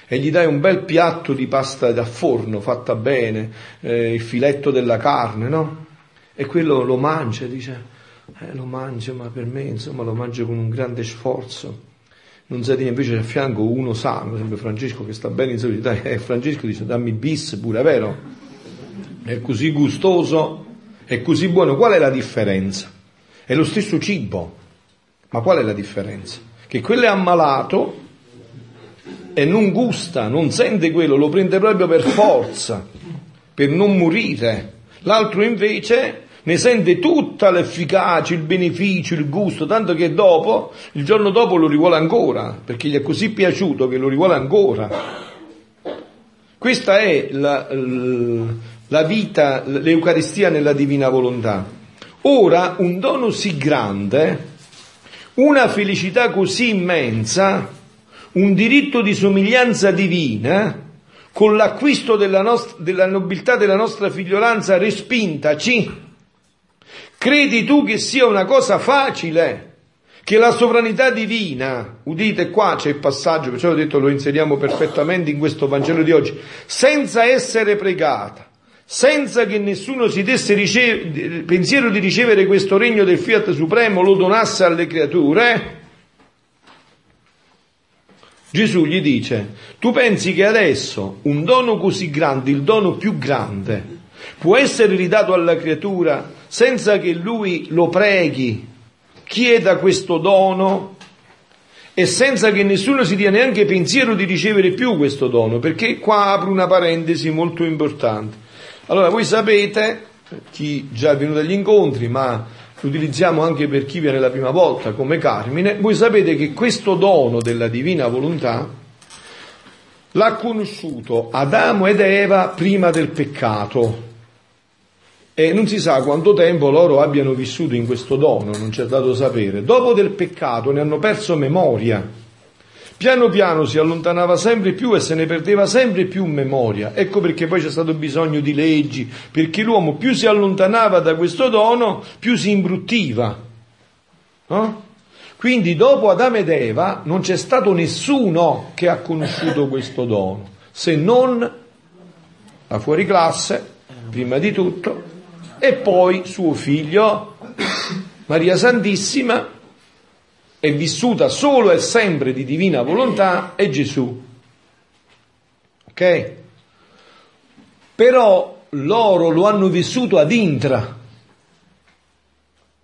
e gli dai un bel piatto di pasta da forno fatta bene, eh, il filetto della carne, no? E quello lo mangia, dice, eh, lo mangio, ma per me, insomma, lo mangio con un grande sforzo non dire invece a fianco uno sano, sempre Francesco che sta bene in salute, (laughs) e eh, Francesco dice dammi bis pure, vero? È così gustoso, è così buono, qual è la differenza? È lo stesso cibo, ma qual è la differenza? Che quello è ammalato e non gusta, non sente quello, lo prende proprio per forza, per non morire. L'altro invece ne sente tutta l'efficacia, il beneficio, il gusto, tanto che dopo, il giorno dopo lo rivuole ancora, perché gli è così piaciuto che lo rivuole ancora. Questa è la, la vita, l'Eucaristia nella divina volontà. Ora, un dono sì grande, una felicità così immensa, un diritto di somiglianza divina, con l'acquisto della, nostra, della nobiltà della nostra figliolanza respintaci, Credi tu che sia una cosa facile? Che la sovranità divina, udite qua c'è il passaggio, perciò ho detto lo inseriamo perfettamente in questo Vangelo di oggi, senza essere pregata, senza che nessuno si desse ricev- pensiero di ricevere questo regno del Fiat Supremo, lo donasse alle creature, Gesù gli dice, tu pensi che adesso un dono così grande, il dono più grande, può essere ridato alla creatura senza che lui lo preghi, chieda questo dono e senza che nessuno si dia neanche pensiero di ricevere più questo dono, perché qua apro una parentesi molto importante. Allora, voi sapete, chi già è venuto agli incontri, ma lo utilizziamo anche per chi viene la prima volta come Carmine, voi sapete che questo dono della divina volontà l'ha conosciuto Adamo ed Eva prima del peccato. E non si sa quanto tempo loro abbiano vissuto in questo dono, non c'è dato sapere. Dopo del peccato ne hanno perso memoria. Piano piano si allontanava sempre più e se ne perdeva sempre più memoria. Ecco perché poi c'è stato bisogno di leggi, perché l'uomo più si allontanava da questo dono, più si imbruttiva. No? Quindi dopo Adamo ed Eva non c'è stato nessuno che ha conosciuto questo dono, se non la fuoriclasse, prima di tutto, e poi suo figlio, Maria Santissima, è vissuta solo e sempre di divina volontà, è Gesù. Ok? Però loro lo hanno vissuto ad intra.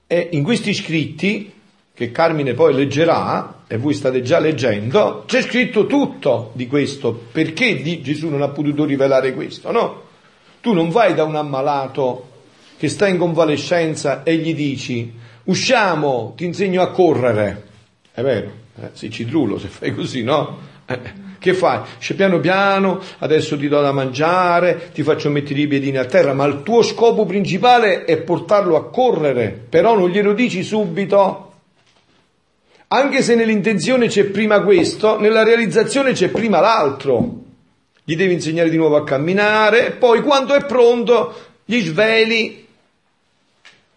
E in questi scritti, che Carmine poi leggerà, e voi state già leggendo, c'è scritto tutto di questo. Perché Gesù non ha potuto rivelare questo? No? Tu non vai da un ammalato che sta in convalescenza e gli dici usciamo, ti insegno a correre. È vero, eh, sei cidrulo se fai così, no? Eh, che fai? Dice piano piano, adesso ti do da mangiare, ti faccio mettere i piedini a terra, ma il tuo scopo principale è portarlo a correre, però non glielo dici subito. Anche se nell'intenzione c'è prima questo, nella realizzazione c'è prima l'altro. Gli devi insegnare di nuovo a camminare, poi quando è pronto gli sveli,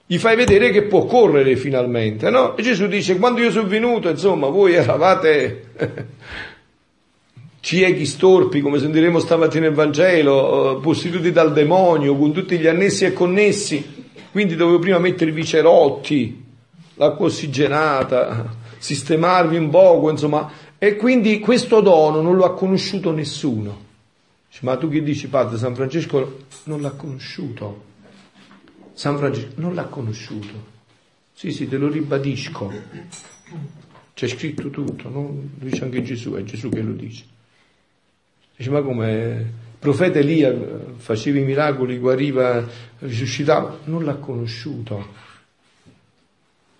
gli fai vedere che può correre finalmente, no? E Gesù dice, quando io sono venuto, insomma, voi eravate (laughs) ciechi storpi, come sentiremo stamattina nel Vangelo, eh, posseduti dal demonio, con tutti gli annessi e connessi, quindi dovevo prima mettervi i cerotti, l'acqua ossigenata, sistemarvi un poco, insomma, e quindi questo dono non lo ha conosciuto nessuno. ma tu che dici, padre, San Francesco non l'ha conosciuto. San Francesco non l'ha conosciuto. Sì, sì, te lo ribadisco. C'è scritto tutto, no? Lo dice anche Gesù, è Gesù che lo dice. Dice, ma come profeta Elia faceva i miracoli, guariva, risuscitava, non l'ha conosciuto.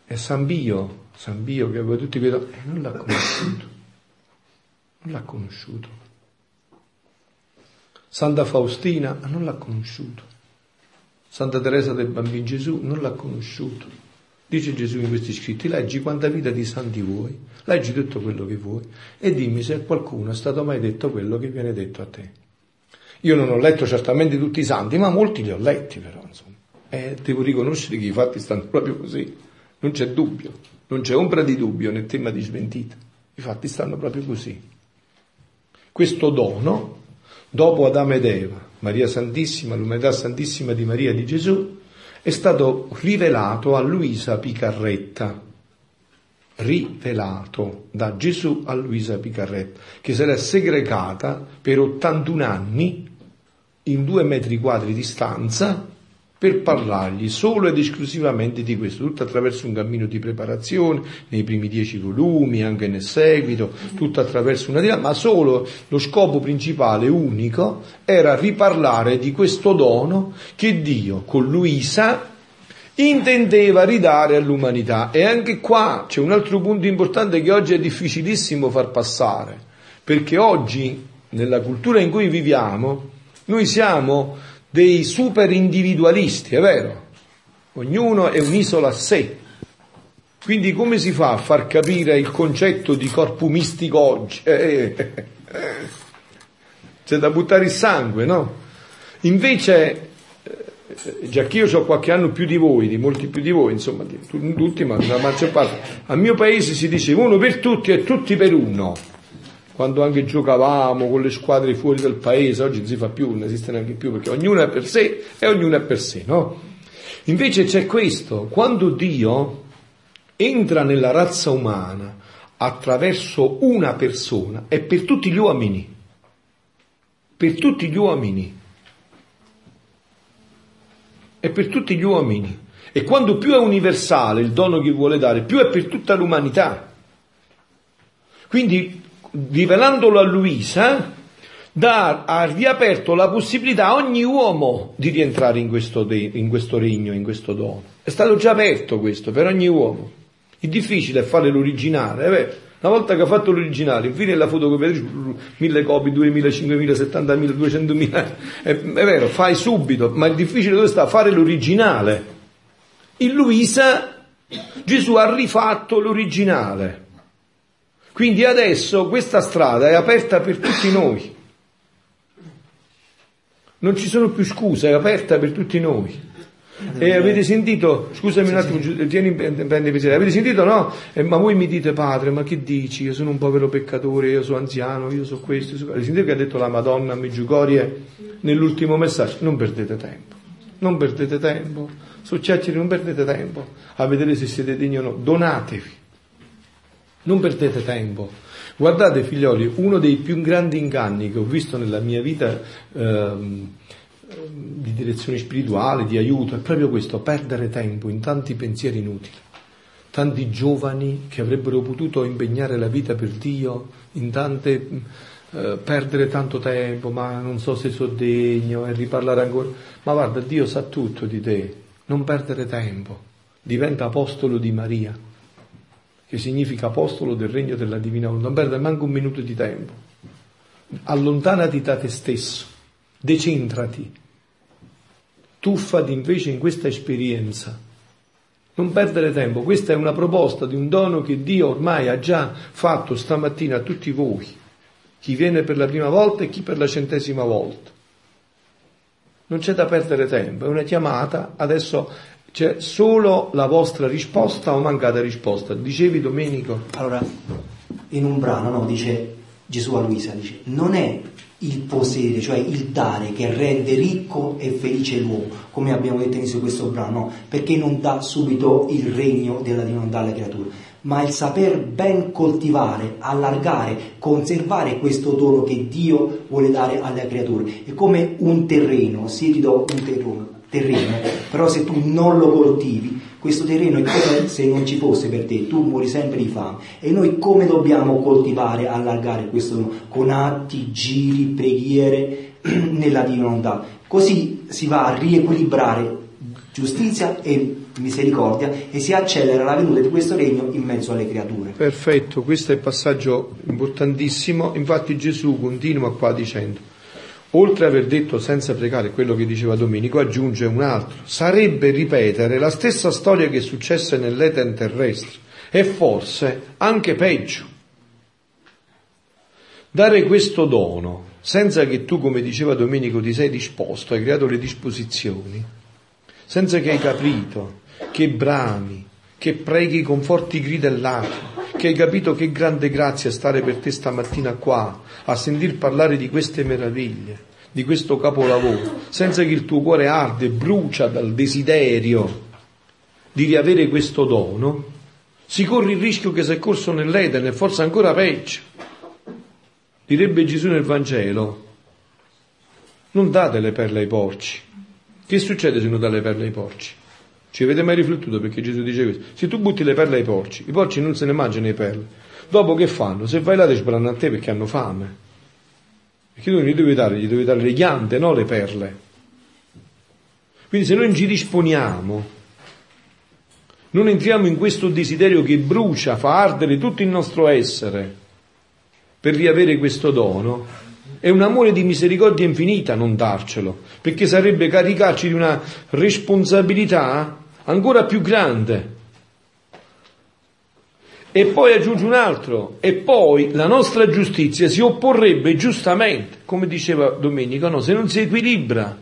È San Bio, San Bio che aveva tutti quei doni, e non l'ha conosciuto. Non l'ha conosciuto. Santa Faustina non l'ha conosciuto. Santa Teresa del Bambino Gesù non l'ha conosciuto. Dice Gesù in questi scritti, leggi quanta vita di santi vuoi, leggi tutto quello che vuoi e dimmi se a qualcuno è stato mai detto quello che viene detto a te. Io non ho letto certamente tutti i santi, ma molti li ho letti però, insomma. E devo riconoscere che i fatti stanno proprio così, non c'è dubbio. Non c'è ombra di dubbio né tema di smentita. I fatti stanno proprio così. Questo dono, dopo Adamo ed Eva, Maria Santissima, l'umanità santissima di Maria di Gesù, è stato rivelato a Luisa Picarretta, rivelato da Gesù a Luisa Picarretta, che sarà segregata per 81 anni in due metri quadri di stanza per parlargli solo ed esclusivamente di questo, tutto attraverso un cammino di preparazione, nei primi dieci volumi, anche nel seguito, tutto attraverso una dinamica, ma solo lo scopo principale, unico, era riparlare di questo dono che Dio con Luisa intendeva ridare all'umanità. E anche qua c'è un altro punto importante che oggi è difficilissimo far passare, perché oggi, nella cultura in cui viviamo, noi siamo dei super individualisti, è vero? Ognuno è un'isola a sé. Quindi come si fa a far capire il concetto di corpo mistico oggi? Eh, eh, eh. C'è da buttare il sangue, no? Invece, eh, già che io ho qualche anno più di voi, di molti più di voi, insomma, di tutti, ma la maggior parte, al mio paese si dice uno per tutti e tutti per uno quando anche giocavamo con le squadre fuori dal paese, oggi non si fa più, non esiste neanche più perché ognuno è per sé e ognuno è per sé, no? Invece c'è questo, quando Dio entra nella razza umana attraverso una persona, è per tutti gli uomini, per tutti gli uomini, è per tutti gli uomini. E quando più è universale il dono che vuole dare, più è per tutta l'umanità. Quindi rivelandolo a Luisa, da, ha riaperto la possibilità a ogni uomo di rientrare in questo, de, in questo regno, in questo dono. È stato già aperto questo per ogni uomo. Il difficile è fare l'originale, vero? Una volta che ha fatto l'originale, infine la fotocopiatrice, mille copie, 2000, 5000, 70.000, 200.000, è, è vero, fai subito, ma il difficile dove sta? Fare l'originale. In Luisa Gesù ha rifatto l'originale. Quindi adesso questa strada è aperta per tutti noi. Non ci sono più scuse, è aperta per tutti noi. E avete sentito, scusami un attimo, tieni prendi piacere, avete sentito no? Eh, ma voi mi dite padre, ma che dici? Io sono un povero peccatore, io sono anziano, io so questo, io so... Avete sentito che ha detto la Madonna a Meggiugorie nell'ultimo messaggio? Non perdete tempo, non perdete tempo, su chiacchiere non perdete tempo a vedere se siete degni o no, donatevi non perdete tempo. Guardate figlioli, uno dei più grandi inganni che ho visto nella mia vita ehm, di direzione spirituale, di aiuto, è proprio questo, perdere tempo in tanti pensieri inutili. Tanti giovani che avrebbero potuto impegnare la vita per Dio in tante eh, perdere tanto tempo, ma non so se sono degno e riparlare ancora. Ma guarda, Dio sa tutto di te, non perdere tempo, diventa apostolo di Maria che significa apostolo del regno della divina volontà. Non perdere manco un minuto di tempo. Allontanati da te stesso, decentrati, tuffati invece in questa esperienza. Non perdere tempo, questa è una proposta di un dono che Dio ormai ha già fatto stamattina a tutti voi, chi viene per la prima volta e chi per la centesima volta. Non c'è da perdere tempo, è una chiamata, adesso c'è solo la vostra risposta o mancata risposta. Dicevi Domenico? Allora, in un brano no, dice Gesù a Luisa, dice, non è il possedere, cioè il dare che rende ricco e felice l'uomo, come abbiamo detto inizio questo brano, perché non dà subito il regno della divinità alle creature, ma il saper ben coltivare, allargare, conservare questo dono che Dio vuole dare alle creature. È come un terreno, se ti do un terreno, terreno, però se tu non lo coltivi, questo terreno è come se non ci fosse per te, tu muori sempre di fame. E noi come dobbiamo coltivare, allargare questo? Con atti, giri, preghiere (clears throat) nella divinità. Così si va a riequilibrare giustizia e misericordia e si accelera la venuta di questo regno in mezzo alle creature. Perfetto, questo è il passaggio importantissimo, infatti Gesù continua qua dicendo, oltre ad aver detto senza pregare quello che diceva Domenico, aggiunge un altro, sarebbe ripetere la stessa storia che successe nell'Eten terrestre e forse anche peggio. Dare questo dono senza che tu, come diceva Domenico, ti sei disposto, hai creato le disposizioni, senza che hai capito che brami, che preghi con forti gridellate, che hai capito che grande grazia stare per te stamattina qua, a sentir parlare di queste meraviglie, di questo capolavoro, senza che il tuo cuore arde, brucia dal desiderio di riavere questo dono, si corre il rischio che sei corso nell'Eden e forse ancora peggio. Direbbe Gesù nel Vangelo, non date le perle ai porci. Che succede se non date le perle ai porci? Ci avete mai riflettuto perché Gesù dice questo? Se tu butti le perle ai porci, i porci non se ne mangiano le perle. Dopo che fanno? Se vai là ti sbranno a te perché hanno fame. Perché tu gli devi dare, gli devi dare le ghiande, non le perle. Quindi se noi non ci disponiamo, non entriamo in questo desiderio che brucia, fa ardere tutto il nostro essere per riavere questo dono, è un amore di misericordia infinita non darcelo, perché sarebbe caricarci di una responsabilità ancora più grande. E poi aggiunge un altro, e poi la nostra giustizia si opporrebbe giustamente, come diceva Domenico, no, se non si equilibra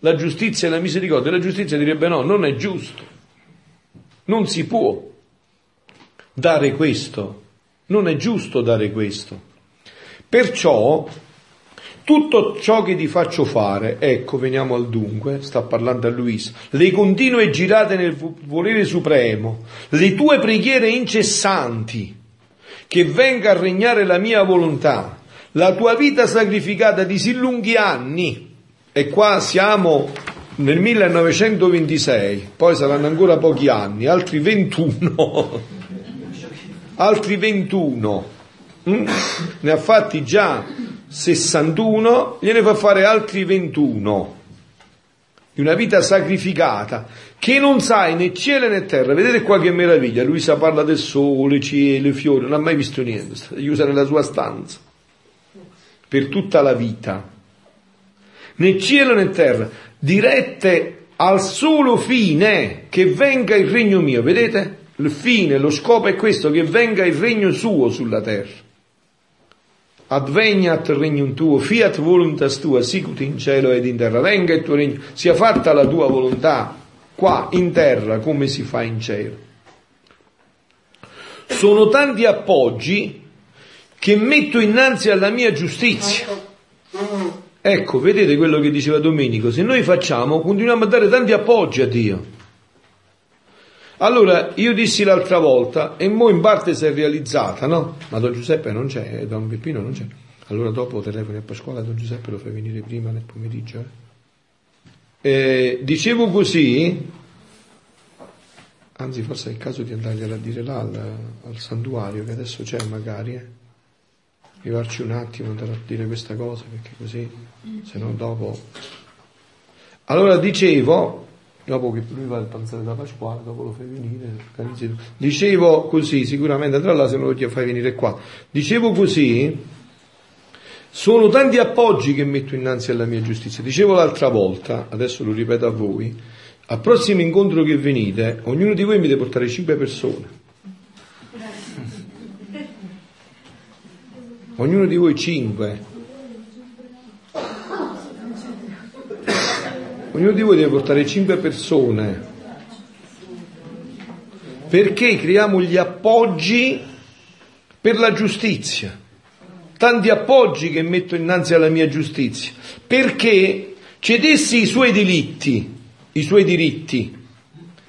la giustizia e la misericordia, la giustizia direbbe no, non è giusto, non si può dare questo, non è giusto dare questo. Perciò tutto ciò che ti faccio fare, ecco, veniamo al dunque, sta parlando a Luisa, le continue girate nel volere supremo, le tue preghiere incessanti, che venga a regnare la mia volontà, la tua vita sacrificata di sì lunghi anni, e qua siamo nel 1926, poi saranno ancora pochi anni, altri 21, (laughs) altri 21, mm? ne ha fatti già 61, gliene fa fare altri 21 di una vita sacrificata che non sai né cielo né terra. Vedete qua che meraviglia, Luisa parla del sole, cielo, fiori, non ha mai visto niente, sta chiusa nella sua stanza per tutta la vita. Né cielo né terra, dirette al solo fine che venga il regno mio, vedete? Il fine, lo scopo è questo, che venga il regno suo sulla terra adveniat regnum tuo, fiat voluntas tua, sicut in cielo ed in terra, venga il tuo regno, sia fatta la tua volontà qua in terra come si fa in cielo. Sono tanti appoggi che metto innanzi alla mia giustizia. Ecco, vedete quello che diceva Domenico, se noi facciamo, continuiamo a dare tanti appoggi a Dio. Allora, io dissi l'altra volta, e mo in parte si è realizzata, no? Ma Don Giuseppe non c'è, Don Peppino non c'è. Allora dopo telefoni a Pasquale, Don Giuseppe lo fai venire prima nel pomeriggio. Eh? Eh, dicevo così, anzi forse è il caso di andargliela a dire là al, al santuario, che adesso c'è magari, eh? Arrivarci un attimo, andare a dire questa cosa, perché così, se no dopo... Allora dicevo, dopo che lui va al panzere da Pasquale, dopo lo fai venire, Dicevo così, sicuramente tra l'altro se non lo fai venire qua. Dicevo così, sono tanti appoggi che metto innanzi alla mia giustizia. Dicevo l'altra volta, adesso lo ripeto a voi, al prossimo incontro che venite, ognuno di voi mi deve portare cinque persone. Ognuno di voi cinque. Ognuno di voi deve portare cinque persone. Perché creiamo gli appoggi per la giustizia. Tanti appoggi che metto innanzi alla mia giustizia. Perché cedessi i suoi delitti, i suoi diritti.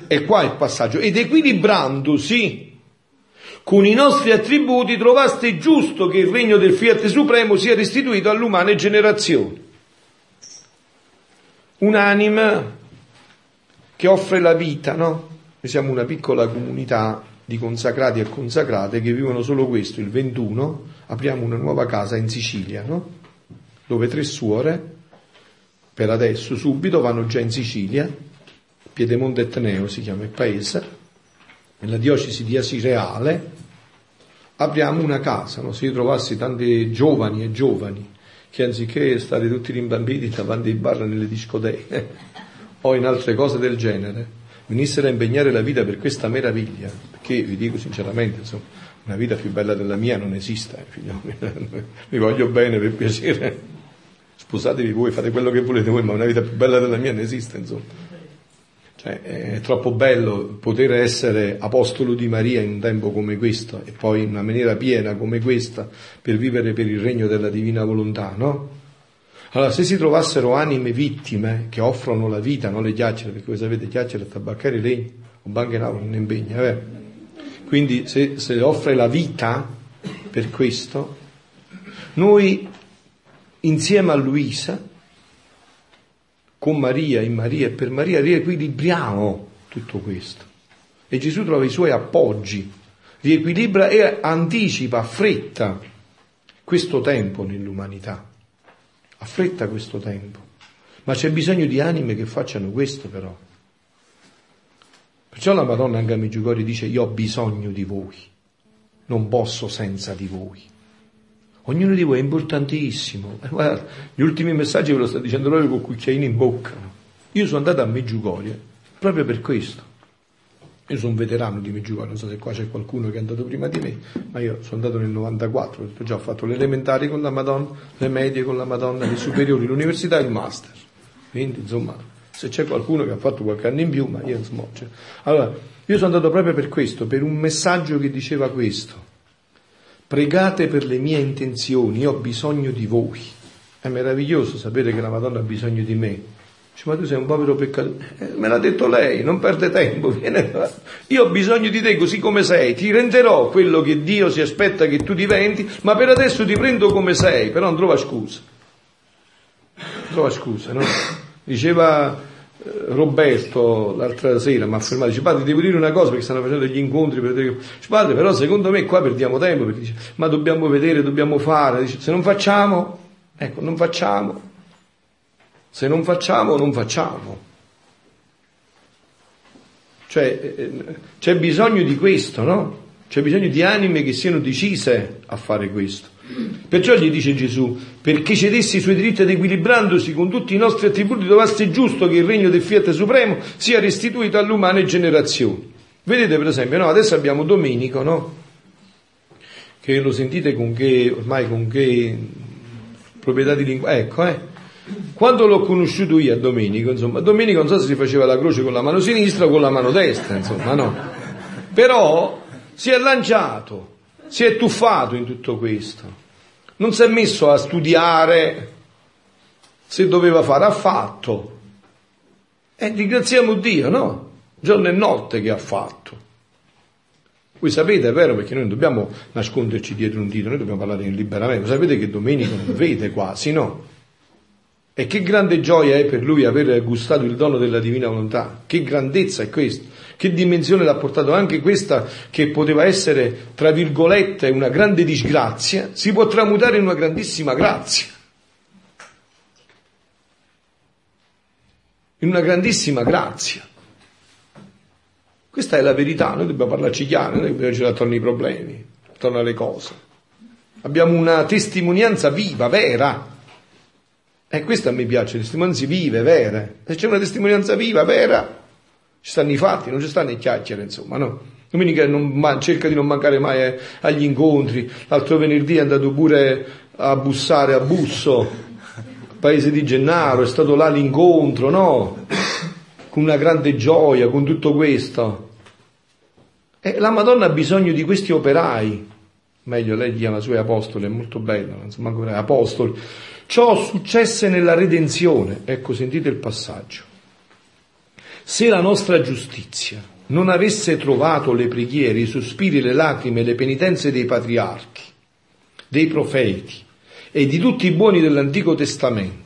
E qua il passaggio. Ed equilibrandosi con i nostri attributi trovaste giusto che il regno del Fiat Supremo sia restituito all'umane generazione. Un'anima che offre la vita, no? Noi siamo una piccola comunità di consacrati e consacrate che vivono solo questo. Il 21 apriamo una nuova casa in Sicilia, no? Dove tre suore, per adesso, subito, vanno già in Sicilia, Piedemonte Etneo si chiama il paese, nella diocesi di Asireale, apriamo una casa, no? se io trovassi tanti giovani e giovani che anziché stare tutti rimbambiti davanti ai bar nelle discoteche (laughs) o in altre cose del genere, venissero a impegnare la vita per questa meraviglia, perché vi dico sinceramente, insomma, una vita più bella della mia non esiste, eh, figlio, vi (laughs) voglio bene per piacere, sposatevi voi, fate quello che volete voi, ma una vita più bella della mia non esiste, insomma. Cioè, è troppo bello poter essere apostolo di Maria in un tempo come questo e poi in una maniera piena come questa per vivere per il regno della divina volontà, no? Allora, se si trovassero anime vittime che offrono la vita, non le chiacchiere, perché voi sapete, chiacchiere, tabaccare legno, o banche non ne impegna, eh? quindi se, se offre la vita per questo, noi insieme a Luisa con Maria, in Maria e per Maria, riequilibriamo tutto questo. E Gesù trova i suoi appoggi, riequilibra e anticipa, affretta questo tempo nell'umanità. Affretta questo tempo. Ma c'è bisogno di anime che facciano questo però. Perciò la Madonna anche a Meggiugori dice io ho bisogno di voi, non posso senza di voi. Ognuno di voi è importantissimo. Eh, guarda, gli ultimi messaggi ve lo sta dicendo proprio con cucchiaino in bocca. Io sono andato a Meggiugorie proprio per questo. Io sono un veterano di Meggiugorie, non so se qua c'è qualcuno che è andato prima di me, ma io sono andato nel 94, già ho fatto le elementari con la Madonna, le medie con la Madonna, le superiori, l'università e il master. Quindi, insomma, se c'è qualcuno che ha fatto qualche anno in più, ma io insomma... Cioè, allora, io sono andato proprio per questo, per un messaggio che diceva questo pregate per le mie intenzioni, io ho bisogno di voi. È meraviglioso sapere che la Madonna ha bisogno di me. Dice, ma tu sei un povero peccatore. Eh, me l'ha detto lei, non perde tempo. (laughs) Viene io ho bisogno di te così come sei, ti renderò quello che Dio si aspetta che tu diventi, ma per adesso ti prendo come sei, però non trova scusa. Non trova scusa, no? Diceva Roberto l'altra sera mi ha affermato, dice padre devo dire una cosa perché stanno facendo gli incontri per dice, padre però secondo me qua perdiamo tempo perché dice ma dobbiamo vedere, dobbiamo fare, dice, se non facciamo, ecco non facciamo, se non facciamo non facciamo. Cioè eh, eh, c'è bisogno di questo, no? C'è bisogno di anime che siano decise a fare questo. Perciò gli dice Gesù, perché cedessi i suoi diritti ed equilibrandosi con tutti i nostri attributi, trovasse giusto che il regno del Fiat Supremo sia restituito alle umane generazioni. Vedete per esempio, no? adesso abbiamo Domenico, no? Che lo sentite con che, ormai con che proprietà di lingua, ecco, eh. Quando l'ho conosciuto io a Domenico, insomma, Domenico non so se si faceva la croce con la mano sinistra o con la mano destra, insomma, no. Però si è lanciato, si è tuffato in tutto questo. Non si è messo a studiare se doveva fare, ha fatto. E ringraziamo Dio, no? Giorno e notte che ha fatto. Voi sapete, è vero, perché noi non dobbiamo nasconderci dietro un dito, noi dobbiamo parlare liberamente. Sapete che Domenico non vede quasi, no? E che grande gioia è per lui aver gustato il dono della divina volontà. Che grandezza è questa. Che dimensione l'ha portato anche questa che poteva essere, tra virgolette, una grande disgrazia, si può tramutare in una grandissima grazia. In una grandissima grazia. Questa è la verità, noi dobbiamo parlarci chiaro, noi dobbiamo girare attorno ai problemi, attorno alle cose. Abbiamo una testimonianza viva, vera. E questo a me piace, testimonianze vive, vere. Se c'è una testimonianza viva, vera, Ci stanno i fatti, non ci stanno le chiacchiere, insomma, no? Domenica non, cerca di non mancare mai eh, agli incontri. L'altro venerdì è andato pure a bussare a Busso, paese di Gennaro, è stato là l'incontro, no? Con una grande gioia, con tutto questo. E la Madonna ha bisogno di questi operai. Meglio, lei chiama i suoi apostoli, è molto bello, manco apostoli. Ciò successe nella redenzione. Ecco, sentite il passaggio. Se la nostra giustizia non avesse trovato le preghiere, i sospiri, le lacrime, le penitenze dei patriarchi, dei profeti e di tutti i buoni dell'Antico Testamento,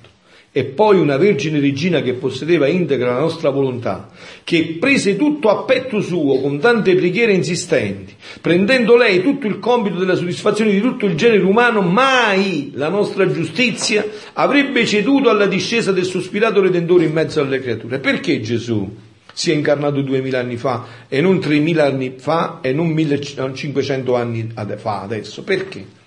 e poi una Vergine Regina che possedeva integra la nostra volontà, che prese tutto a petto suo con tante preghiere insistenti, prendendo lei tutto il compito della soddisfazione di tutto il genere umano, mai la nostra giustizia avrebbe ceduto alla discesa del sospirato Redentore in mezzo alle creature. Perché Gesù si è incarnato duemila anni fa e non tremila anni fa e non 1500 anni fa adesso? Perché?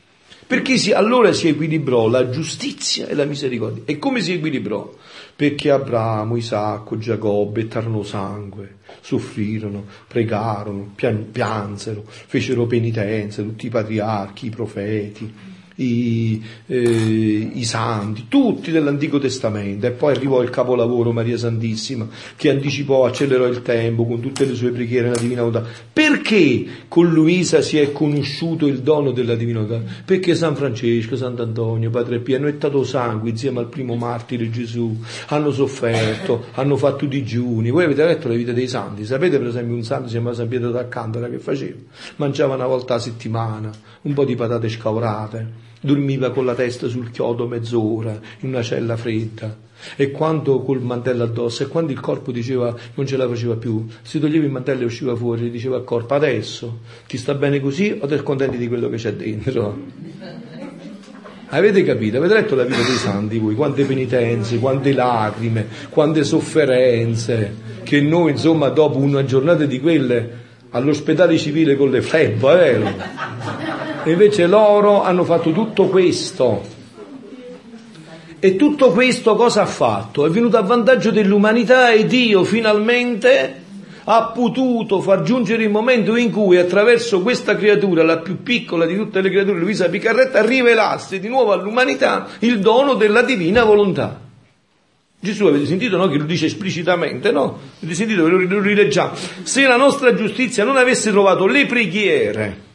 Perché si, allora si equilibrò la giustizia e la misericordia. E come si equilibrò? Perché Abramo, Isacco, Giacobbe ettarono sangue, soffrirono, pregarono, pian, piansero, fecero penitenza, tutti i patriarchi, i profeti i, eh, i santi, tutti dell'Antico Testamento, e poi arrivò il capolavoro Maria Santissima che anticipò, accelerò il tempo con tutte le sue preghiere nella Divina Volontà. Perché con Luisa si è conosciuto il dono della Divina Volontà? Perché San Francesco, Sant'Antonio, Padre Pio hanno ettato sangue insieme al primo martire Gesù, hanno sofferto, hanno fatto digiuni. Voi avete letto le vite dei santi, sapete per esempio un santo si chiama San Pietro d'Alcantara che faceva? Mangiava una volta a settimana, un po' di patate scaurate dormiva con la testa sul chiodo mezz'ora in una cella fredda e quando col mantello addosso e quando il corpo diceva non ce la faceva più, si toglieva il mantello e usciva fuori e diceva al corpo adesso ti sta bene così o ti contenti di quello che c'è dentro? Avete capito? Avete letto la vita dei santi voi? Quante penitenze, quante lacrime, quante sofferenze che noi insomma dopo una giornata di quelle all'ospedale civile con le flebbe, è vero? E invece loro hanno fatto tutto questo. E tutto questo cosa ha fatto? È venuto a vantaggio dell'umanità e Dio finalmente ha potuto far giungere il momento in cui attraverso questa creatura, la più piccola di tutte le creature, Luisa Picarretta, rivelasse di nuovo all'umanità il dono della divina volontà. Gesù avete sentito no? che lo dice esplicitamente, no? Avete sentito, lo rileggiamo. Se la nostra giustizia non avesse trovato le preghiere,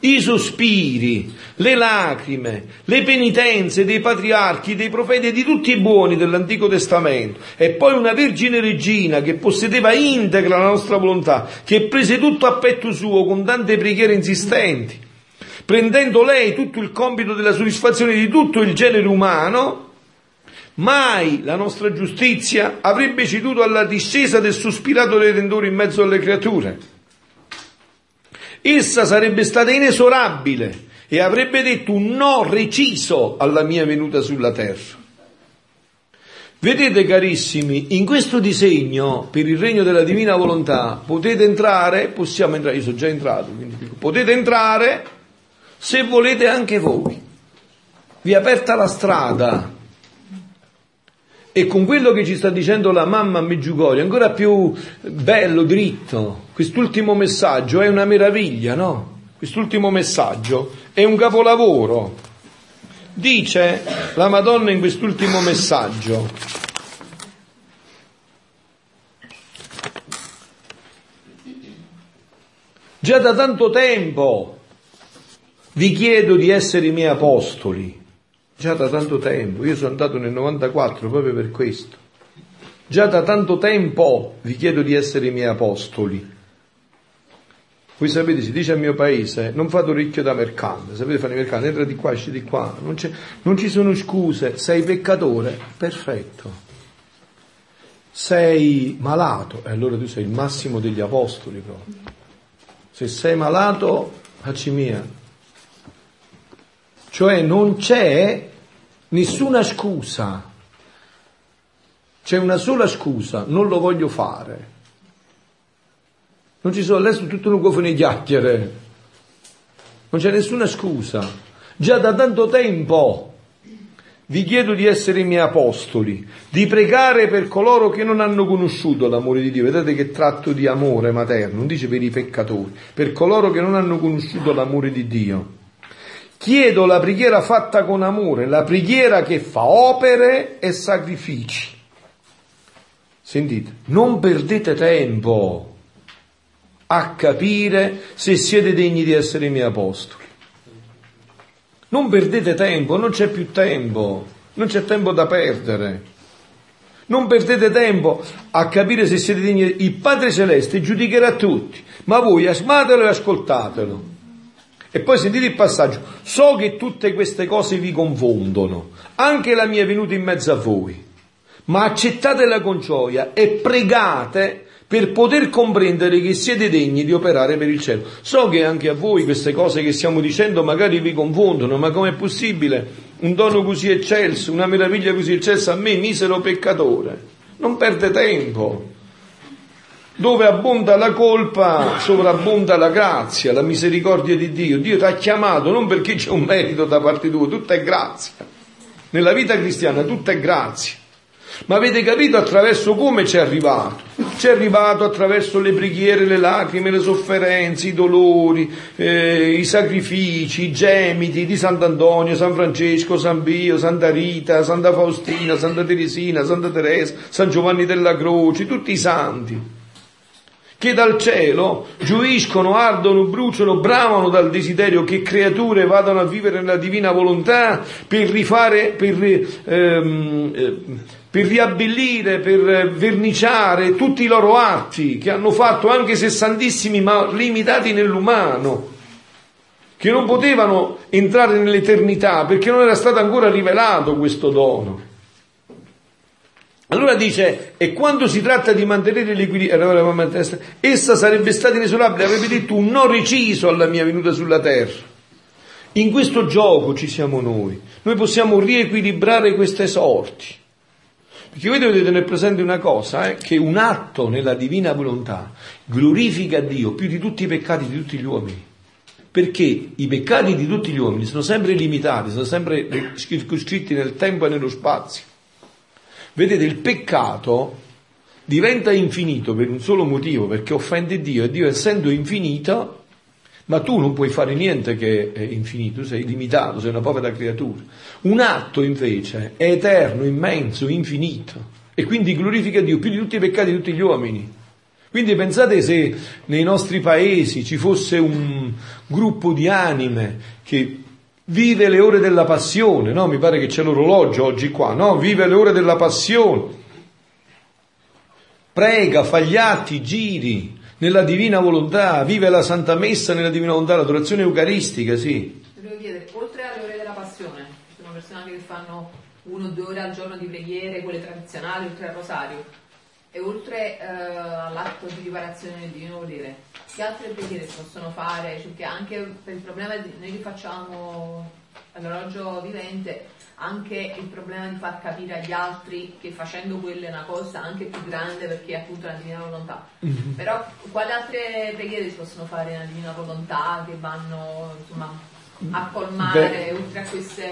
i sospiri, le lacrime, le penitenze dei patriarchi, dei profeti e di tutti i buoni dell'Antico Testamento. E poi una Vergine Regina che possedeva integra la nostra volontà, che prese tutto a petto suo con tante preghiere insistenti, prendendo lei tutto il compito della soddisfazione di tutto il genere umano, mai la nostra giustizia avrebbe ceduto alla discesa del sospirato Redentore in mezzo alle creature essa sarebbe stata inesorabile e avrebbe detto un no reciso alla mia venuta sulla terra. Vedete carissimi, in questo disegno per il regno della divina volontà potete entrare, possiamo entrare, io sono già entrato, quindi dico, potete entrare se volete anche voi. Vi è aperta la strada e con quello che ci sta dicendo la mamma a Meggiugorio, ancora più bello, dritto, quest'ultimo messaggio è una meraviglia, no? Quest'ultimo messaggio è un capolavoro. Dice la Madonna in quest'ultimo messaggio, già da tanto tempo vi chiedo di essere i miei apostoli già da tanto tempo, io sono andato nel 94 proprio per questo, già da tanto tempo vi chiedo di essere i miei apostoli. Voi sapete, si dice al mio paese, non fate orecchio da mercante, sapete fare i mercanti, entra di qua, esci di qua, non, non ci sono scuse, sei peccatore, perfetto. Sei malato, e allora tu sei il massimo degli apostoli proprio. Se sei malato, facci mia, cioè non c'è nessuna scusa, c'è una sola scusa, non lo voglio fare. Non ci sono adesso tutto un cofone chiacchiere, non c'è nessuna scusa. Già da tanto tempo vi chiedo di essere i miei apostoli, di pregare per coloro che non hanno conosciuto l'amore di Dio. Vedete che tratto di amore materno, non dice per i peccatori, per coloro che non hanno conosciuto l'amore di Dio. Chiedo la preghiera fatta con amore, la preghiera che fa opere e sacrifici. Sentite, non perdete tempo a capire se siete degni di essere i miei apostoli. Non perdete tempo, non c'è più tempo, non c'è tempo da perdere. Non perdete tempo a capire se siete degni. Il Padre Celeste giudicherà tutti, ma voi asmatelo e ascoltatelo. E poi sentite il passaggio. So che tutte queste cose vi confondono, anche la mia venuta in mezzo a voi, ma accettatela con gioia e pregate per poter comprendere che siete degni di operare per il cielo. So che anche a voi queste cose che stiamo dicendo magari vi confondono, ma com'è possibile un dono così eccelso, una meraviglia così eccelsa a me, misero peccatore? Non perde tempo. Dove abbonda la colpa, sovrabbonda la grazia, la misericordia di Dio. Dio ti ha chiamato non perché c'è un merito da parte tua, tutta è grazia. Nella vita cristiana tutta è grazia. Ma avete capito attraverso come ci è arrivato? Ci è arrivato attraverso le preghiere, le lacrime, le sofferenze, i dolori, eh, i sacrifici, i gemiti di Sant'Antonio, San Francesco, San Pio, Santa Rita, Santa Faustina, Santa Teresina, Santa Teresa, San Giovanni della Croce, tutti i santi che dal cielo gioiscono, ardono, bruciano, bramano dal desiderio che creature vadano a vivere nella divina volontà per rifare, per, ehm, eh, per riabbellire, per verniciare tutti i loro atti che hanno fatto anche se santissimi ma limitati nell'umano che non potevano entrare nell'eternità perché non era stato ancora rivelato questo dono. Allora dice, e quando si tratta di mantenere l'equilibrio, essa sarebbe stata inesorabile, avrebbe detto un no reciso alla mia venuta sulla terra. In questo gioco ci siamo noi, noi possiamo riequilibrare queste sorti. Perché voi dovete tenere presente una cosa, eh, che un atto nella divina volontà glorifica Dio più di tutti i peccati di tutti gli uomini. Perché i peccati di tutti gli uomini sono sempre limitati, sono sempre circoscritti nel tempo e nello spazio. Vedete, il peccato diventa infinito per un solo motivo, perché offende Dio e Dio essendo infinito, ma tu non puoi fare niente che è infinito, sei limitato, sei una povera creatura. Un atto invece è eterno, immenso, infinito e quindi glorifica Dio più di tutti i peccati di tutti gli uomini. Quindi pensate se nei nostri paesi ci fosse un gruppo di anime che vive le ore della passione, no? Mi pare che c'è l'orologio oggi qua, no? Vive le ore della passione. Prega, fa gli atti, giri nella divina volontà, vive la Santa Messa nella divina volontà, l'adorazione eucaristica, sì. Volevo chiedere, oltre alle ore della passione, ci sono persone che fanno uno o due ore al giorno di preghiere, quelle tradizionali, oltre al rosario, e oltre eh, all'atto di riparazione divino volere, che altre preghiere si possono fare? Cioè, anche per il problema di noi che facciamo all'orologio vivente, anche il problema di far capire agli altri che facendo quello è una cosa anche più grande perché è appunto la divina volontà. Mm-hmm. Però quali altre preghiere si possono fare nella divina volontà che vanno insomma a colmare Beh, oltre a queste...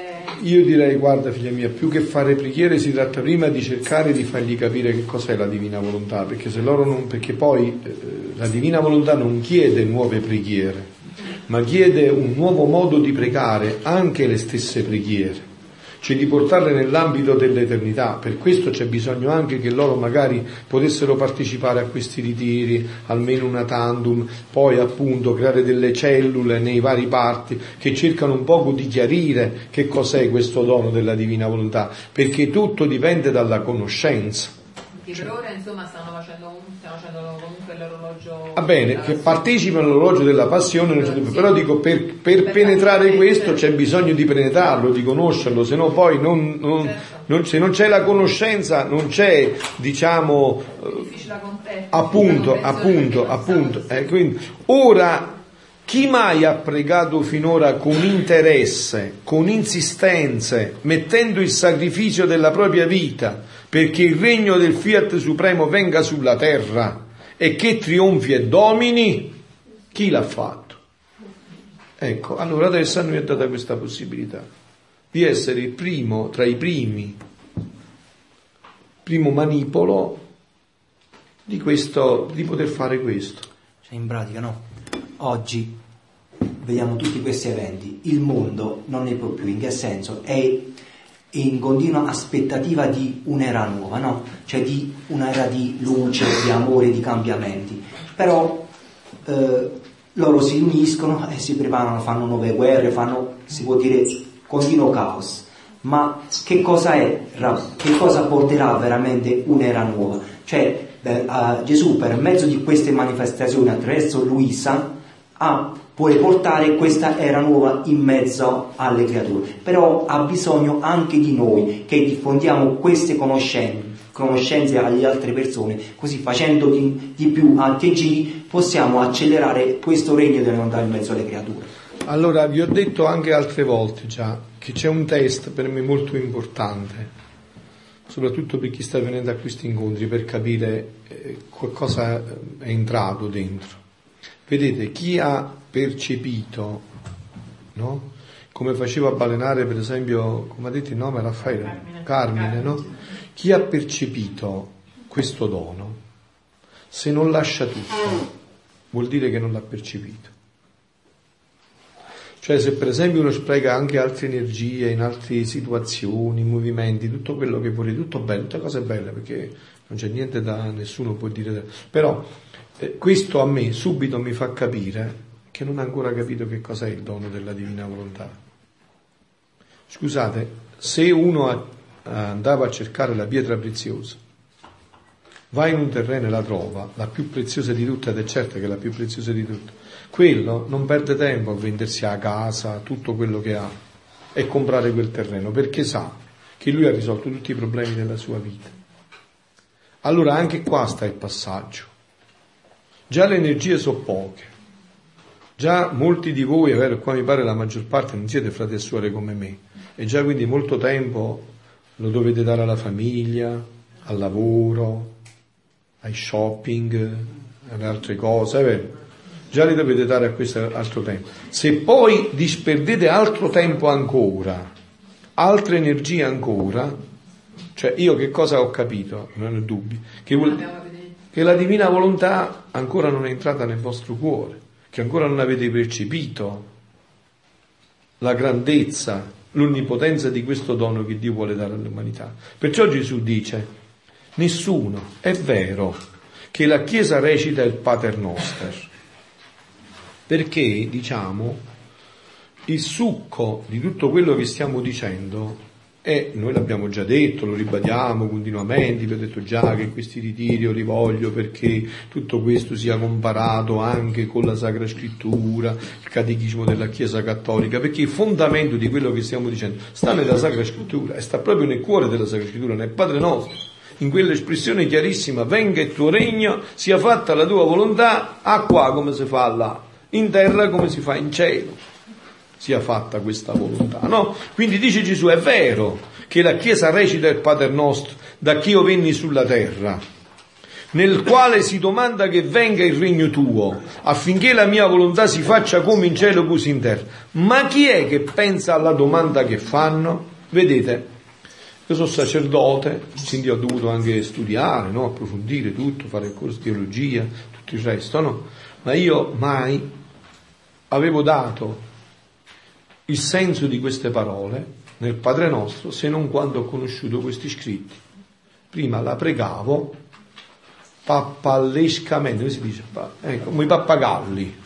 Io direi, guarda figlia mia, più che fare preghiere si tratta prima di cercare di fargli capire che cos'è la divina volontà, perché se loro non... perché poi eh, la divina volontà non chiede nuove preghiere, ma chiede un nuovo modo di pregare, anche le stesse preghiere cioè di portarle nell'ambito dell'eternità. Per questo c'è bisogno anche che loro magari potessero partecipare a questi ritiri, almeno una tandem, poi appunto creare delle cellule nei vari parti che cercano un poco di chiarire che cos'è questo dono della divina volontà, perché tutto dipende dalla conoscenza. Che per ora insomma stanno facendo, stanno facendo. Va bene, che partecipano all'orologio della passione, però dico per, per, penetrare questo c'è bisogno di penetrarlo, di conoscerlo, se no poi non, non, certo. non, se non c'è la conoscenza non c'è, diciamo, appunto, appunto, appunto. Eh, quindi, ora chi mai ha pregato finora con interesse, con insistenze, mettendo il sacrificio della propria vita perché il regno del Fiat Supremo venga sulla terra e che trionfi e domini? Chi l'ha fatto? Ecco, allora adesso a noi è data questa possibilità. di essere il primo tra i primi, primo manipolo di, questo, di poter fare questo. Cioè in pratica no, oggi vediamo tutti questi eventi, il mondo non ne può più, in che senso? È in continua aspettativa di un'era nuova, no? Cioè di un'era di luce, di amore, di cambiamenti. Però eh, loro si uniscono e si preparano, fanno nuove guerre, fanno, si può dire, continuo caos. Ma che cosa è, che cosa porterà veramente un'era nuova? Cioè eh, Gesù per mezzo di queste manifestazioni attraverso Luisa ha, vuole portare questa era nuova in mezzo alle creature, però ha bisogno anche di noi che diffondiamo queste conoscenze conoscenze alle altre persone, così facendo di, di più antegiri possiamo accelerare questo regno delle ondate in mezzo alle creature. Allora, vi ho detto anche altre volte già che c'è un test per me molto importante soprattutto per chi sta venendo a questi incontri, per capire eh, cosa è entrato dentro. Vedete, chi ha percepito, no? come faceva Balenare per esempio, come ha detto il nome Raffaele? Carmine, Carmine no? Chi ha percepito questo dono, se non lascia tutto, vuol dire che non l'ha percepito. Cioè se per esempio uno spreca anche altre energie in altre situazioni, movimenti, tutto quello che vuole, tutto bello, tutte cose belle perché non c'è niente da nessuno può dire. Però eh, questo a me subito mi fa capire che non ha ancora capito che cos'è il dono della divina volontà. Scusate, se uno andava a cercare la pietra preziosa, va in un terreno e la trova, la più preziosa di tutte, ed è certo che è la più preziosa di tutte, quello non perde tempo a vendersi a casa, tutto quello che ha e comprare quel terreno, perché sa che lui ha risolto tutti i problemi della sua vita. Allora anche qua sta il passaggio. Già le energie sono poche. Già molti di voi, è vero, qua mi pare la maggior parte non siete frati e suore come me, e già quindi molto tempo lo dovete dare alla famiglia, al lavoro, ai shopping, alle altre cose, è vero? già li dovete dare a questo altro tempo. Se poi disperdete altro tempo ancora, altre energie ancora, cioè io che cosa ho capito, non ho dubbi, che, vuol, che la divina volontà ancora non è entrata nel vostro cuore, che ancora non avete percepito la grandezza, l'onnipotenza di questo dono che Dio vuole dare all'umanità. Perciò Gesù dice, nessuno, è vero, che la Chiesa recita il Pater Noster, perché, diciamo, il succo di tutto quello che stiamo dicendo è, noi l'abbiamo già detto, lo ribadiamo continuamente, vi ho detto già che questi ritiri io li voglio perché tutto questo sia comparato anche con la Sacra Scrittura, il Catechismo della Chiesa Cattolica, perché il fondamento di quello che stiamo dicendo sta nella Sacra Scrittura e sta proprio nel cuore della Sacra Scrittura, nel Padre nostro. In quell'espressione chiarissima, venga il tuo regno, sia fatta la tua volontà, a qua come si fa là in terra come si fa in cielo, sia fatta questa volontà. No? Quindi dice Gesù, è vero che la Chiesa recita il Pater nostro da che io venni sulla terra, nel quale si domanda che venga il regno tuo, affinché la mia volontà si faccia come in cielo così in terra. Ma chi è che pensa alla domanda che fanno? Vedete, io sono sacerdote, quindi ho dovuto anche studiare, no? approfondire tutto, fare il corso di teologia, tutto il resto, no? Ma io mai avevo dato il senso di queste parole nel Padre nostro se non quando ho conosciuto questi scritti. Prima la pregavo pappallescamente, come si dice? Ecco, come i pappagalli.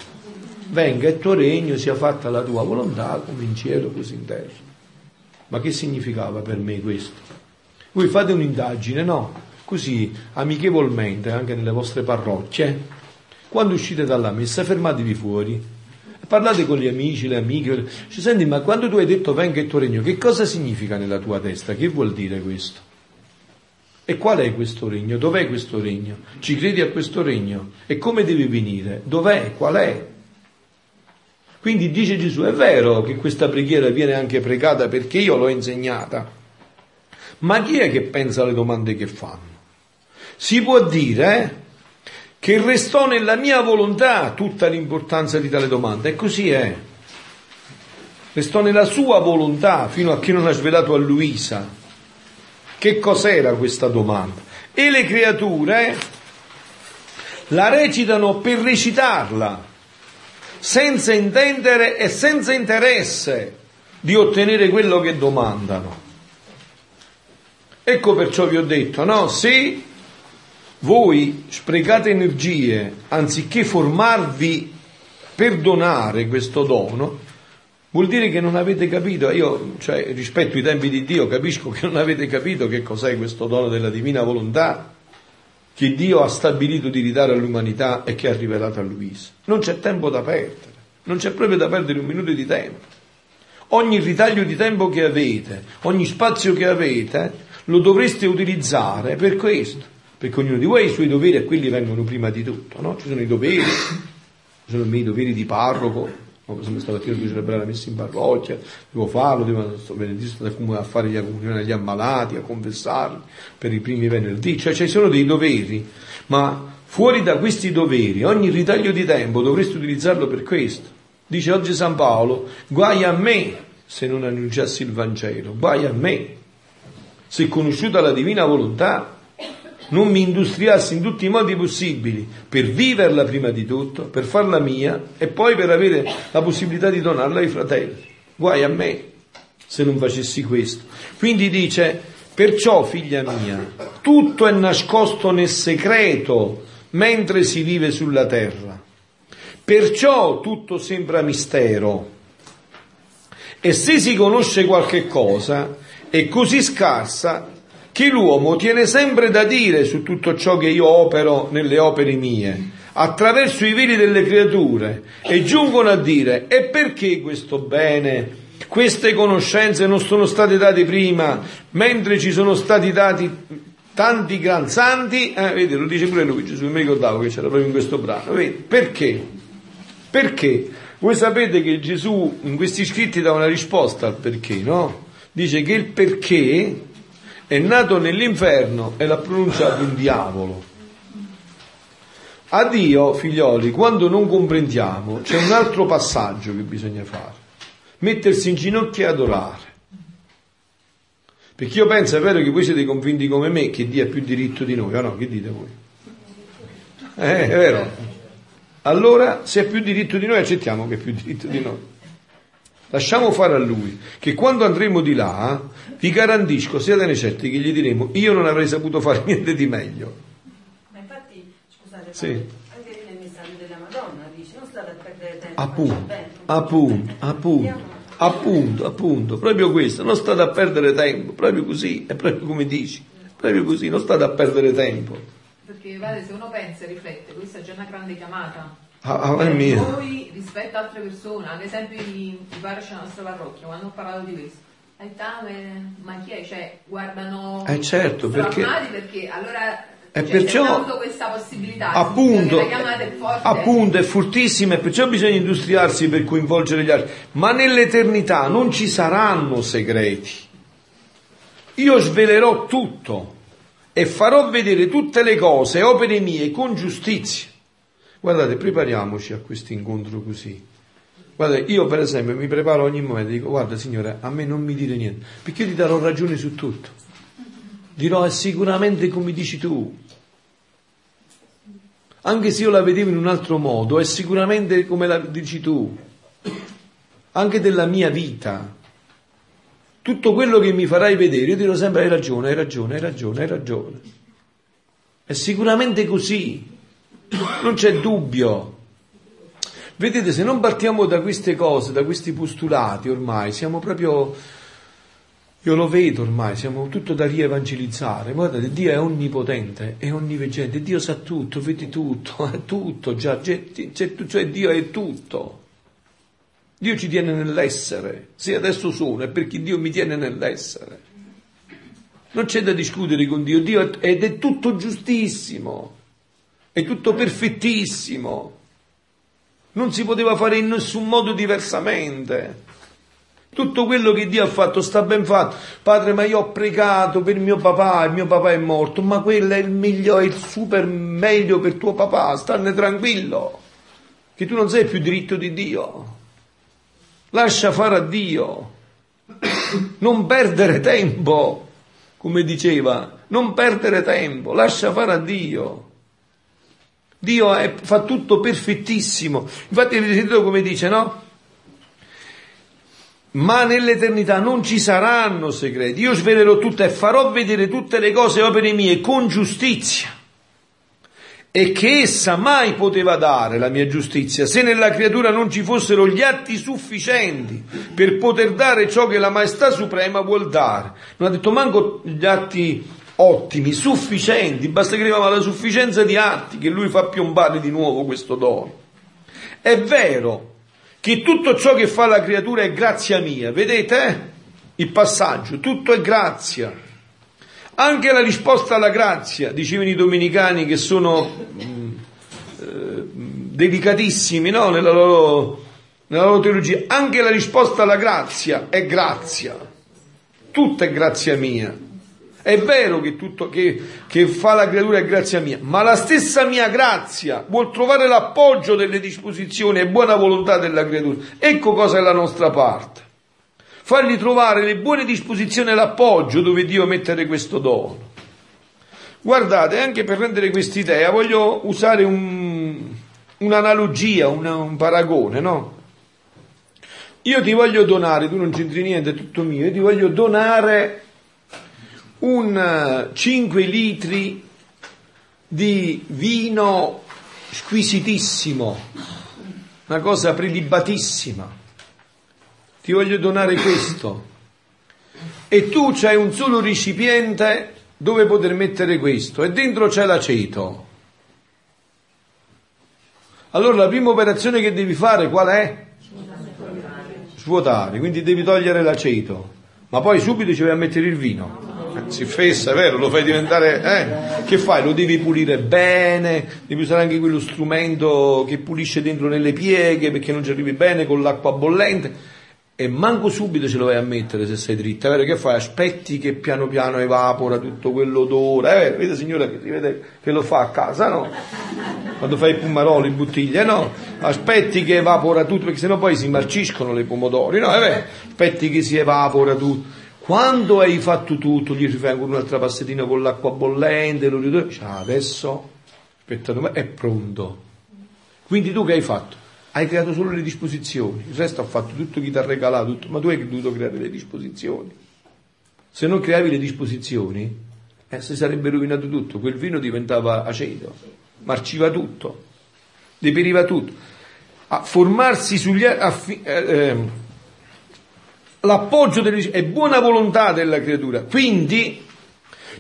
Venga il tuo regno, sia fatta la tua volontà come in cielo così in terra. Ma che significava per me questo? Voi fate un'indagine, no? Così, amichevolmente, anche nelle vostre parrocchie, quando uscite dalla messa fermatevi fuori Parlate con gli amici, le amiche. Ci senti, ma quando tu hai detto venga il tuo regno, che cosa significa nella tua testa? Che vuol dire questo? E qual è questo regno? Dov'è questo regno? Ci credi a questo regno? E come deve venire? Dov'è? Qual è? Quindi dice Gesù, è vero che questa preghiera viene anche pregata perché io l'ho insegnata, ma chi è che pensa alle domande che fanno? Si può dire, eh? Che restò nella mia volontà tutta l'importanza di tale domanda. E così è. restò nella sua volontà fino a che non ha svelato a Luisa che cos'era questa domanda. E le creature la recitano per recitarla, senza intendere e senza interesse di ottenere quello che domandano. Ecco perciò vi ho detto, no, se voi sprecate energie anziché formarvi per donare questo dono, vuol dire che non avete capito. Io, cioè, rispetto ai tempi di Dio, capisco che non avete capito che cos'è questo dono della divina volontà che Dio ha stabilito di ridare all'umanità e che ha rivelato a Luisa. Non c'è tempo da perdere, non c'è proprio da perdere un minuto di tempo. Ogni ritaglio di tempo che avete, ogni spazio che avete, lo dovreste utilizzare per questo, perché ognuno di voi ha i suoi doveri e quelli vengono prima di tutto, no? Ci sono i doveri, ci sono i miei doveri di parroco, no? se stamattina devo celebrare la messa in parrocchia, devo farlo, devo venerdì a fare gli comunioni agli ammalati, a confessarli per i primi venerdì, cioè ci sono dei doveri, ma fuori da questi doveri, ogni ritaglio di tempo dovreste utilizzarlo per questo. Dice oggi San Paolo, guai a me se non annunciassi il Vangelo, guai a me se conosciuta la divina volontà, non mi industriassi in tutti i modi possibili per viverla prima di tutto, per farla mia e poi per avere la possibilità di donarla ai fratelli. Guai a me se non facessi questo. Quindi dice, perciò figlia mia, tutto è nascosto nel segreto mentre si vive sulla terra. Perciò tutto sembra mistero. E se si conosce qualche cosa, è così scarsa che l'uomo tiene sempre da dire su tutto ciò che io opero nelle opere mie, attraverso i veli delle creature, e giungono a dire, e perché questo bene, queste conoscenze non sono state date prima, mentre ci sono stati dati tanti gran santi? Eh, vedi, lo dice pure lui, Gesù, mi ricordavo che c'era proprio in questo brano, vedi, perché? Perché? Voi sapete che Gesù in questi scritti dà una risposta al perché, no? dice che il perché è nato nell'inferno e l'ha pronunciato un diavolo. A Dio, figlioli, quando non comprendiamo, c'è un altro passaggio che bisogna fare. Mettersi in ginocchio e adorare. Perché io penso, è vero che voi siete convinti come me che Dio ha più diritto di noi, o no? Che dite voi? Eh, è vero. Allora, se ha più diritto di noi, accettiamo che ha più diritto di noi. Lasciamo fare a lui, che quando andremo di là, vi garantisco, siate certi che gli diremo, io non avrei saputo fare (laughs) niente di meglio. Ma infatti, scusate, sì. anche nel messaggio della Madonna dice, non state a perdere tempo. Appunto, appunto, appunto, appunto, appunto, proprio questo, non state a perdere tempo, proprio così, è proprio come dici, proprio così, non state a perdere tempo. Perché, vale, se uno pensa e riflette, questa è già una grande chiamata Ah, ah, è mia. Noi rispetto a altre persone, ad esempio i, i parici della nostra parrocchia, quando ho parlato di questo, ma chi è? Cioè, guardano eh certo, perché, perché allora e cioè, perciò questa possibilità appunto, è appunto è fortissima e perciò bisogna industriarsi per coinvolgere gli altri. Ma nell'eternità non ci saranno segreti. Io svelerò tutto e farò vedere tutte le cose opere mie con giustizia Guardate, prepariamoci a questo incontro così. Guardate, io per esempio mi preparo ogni momento e dico, guarda signore, a me non mi dire niente, perché io ti darò ragione su tutto. Dirò sicuramente come dici tu. Anche se io la vedevo in un altro modo, è sicuramente come la dici tu. Anche della mia vita. Tutto quello che mi farai vedere, io dirò sempre hai ragione, hai ragione, hai ragione, hai ragione. È sicuramente così non c'è dubbio. Vedete, se non partiamo da queste cose, da questi postulati ormai, siamo proprio, io lo vedo ormai, siamo tutto da rievangelizzare. Guardate, Dio è onnipotente, è onniveggente, Dio sa tutto, vede tutto, (laughs) è tutto già, cioè Dio è tutto. Dio ci tiene nell'essere, se adesso sono è perché Dio mi tiene nell'essere. Non c'è da discutere con Dio, Dio ed è tutto giustissimo. È tutto perfettissimo. Non si poteva fare in nessun modo diversamente. Tutto quello che Dio ha fatto sta ben fatto. Padre, ma io ho pregato per mio papà, il mio papà è morto, ma quello è il migliore, il super meglio per tuo papà, stanne tranquillo, che tu non sei più diritto di Dio. lascia fare a Dio, non perdere tempo, come diceva, non perdere tempo, lascia fare a Dio. Dio è, fa tutto perfettissimo. Infatti sentito come dice, no? Ma nell'eternità non ci saranno segreti. Io svelerò tutto e farò vedere tutte le cose opere mie con giustizia e che essa mai poteva dare la mia giustizia se nella creatura non ci fossero gli atti sufficienti per poter dare ciò che la maestà suprema vuol dare. Non ha detto manco gli atti ottimi, sufficienti, basta che arrivava la sufficienza di atti che lui fa piombare di nuovo questo dono. È vero che tutto ciò che fa la creatura è grazia mia, vedete eh? il passaggio, tutto è grazia. Anche la risposta alla grazia, dicevano i domenicani che sono mm, eh, delicatissimi no? nella, loro, nella loro teologia, anche la risposta alla grazia è grazia, tutta è grazia mia. È vero che tutto che, che, fa la creatura è grazia mia, ma la stessa mia grazia vuol trovare l'appoggio delle disposizioni e buona volontà della creatura. Ecco cosa è la nostra parte fargli trovare le buone disposizioni e l'appoggio dove Dio mettere questo dono. Guardate, anche per rendere quest'idea voglio usare un, un'analogia, un, un paragone, no? Io ti voglio donare, tu non c'entri niente, è tutto mio, io ti voglio donare un 5 litri di vino squisitissimo, una cosa prelibatissima ti voglio donare questo. E tu c'hai un solo recipiente dove poter mettere questo e dentro c'è l'aceto. Allora la prima operazione che devi fare qual è? Svuotare, quindi devi togliere l'aceto, ma poi subito ci vai a mettere il vino. Si fessa, vero? Lo fai diventare. Eh? Che fai? Lo devi pulire bene, devi usare anche quello strumento che pulisce dentro nelle pieghe perché non ci arrivi bene con l'acqua bollente e manco subito ce lo vai a mettere se sei dritta, vero? Che fai? Aspetti che piano piano evapora tutto quell'odore, è vero? Signora che vede che lo fa a casa, no? Quando fai il pumarolo in bottiglia, no? Aspetti che evapora tutto, perché sennò poi si marciscono le pomodori, no? È? Aspetti che si evapora tutto. Quando hai fatto tutto, gli fai un'altra passettina con l'acqua bollente, lo ritorni, cioè, adesso, aspetta, è pronto. Quindi tu che hai fatto? hai creato solo le disposizioni, il resto ha fatto tutto chi ti ha regalato, tutto, ma tu hai dovuto creare le disposizioni. Se non creavi le disposizioni, eh, si sarebbe rovinato tutto, quel vino diventava aceto, marciva tutto, deperiva tutto. A formarsi sugli affi, eh, eh, l'appoggio è buona volontà della creatura. Quindi,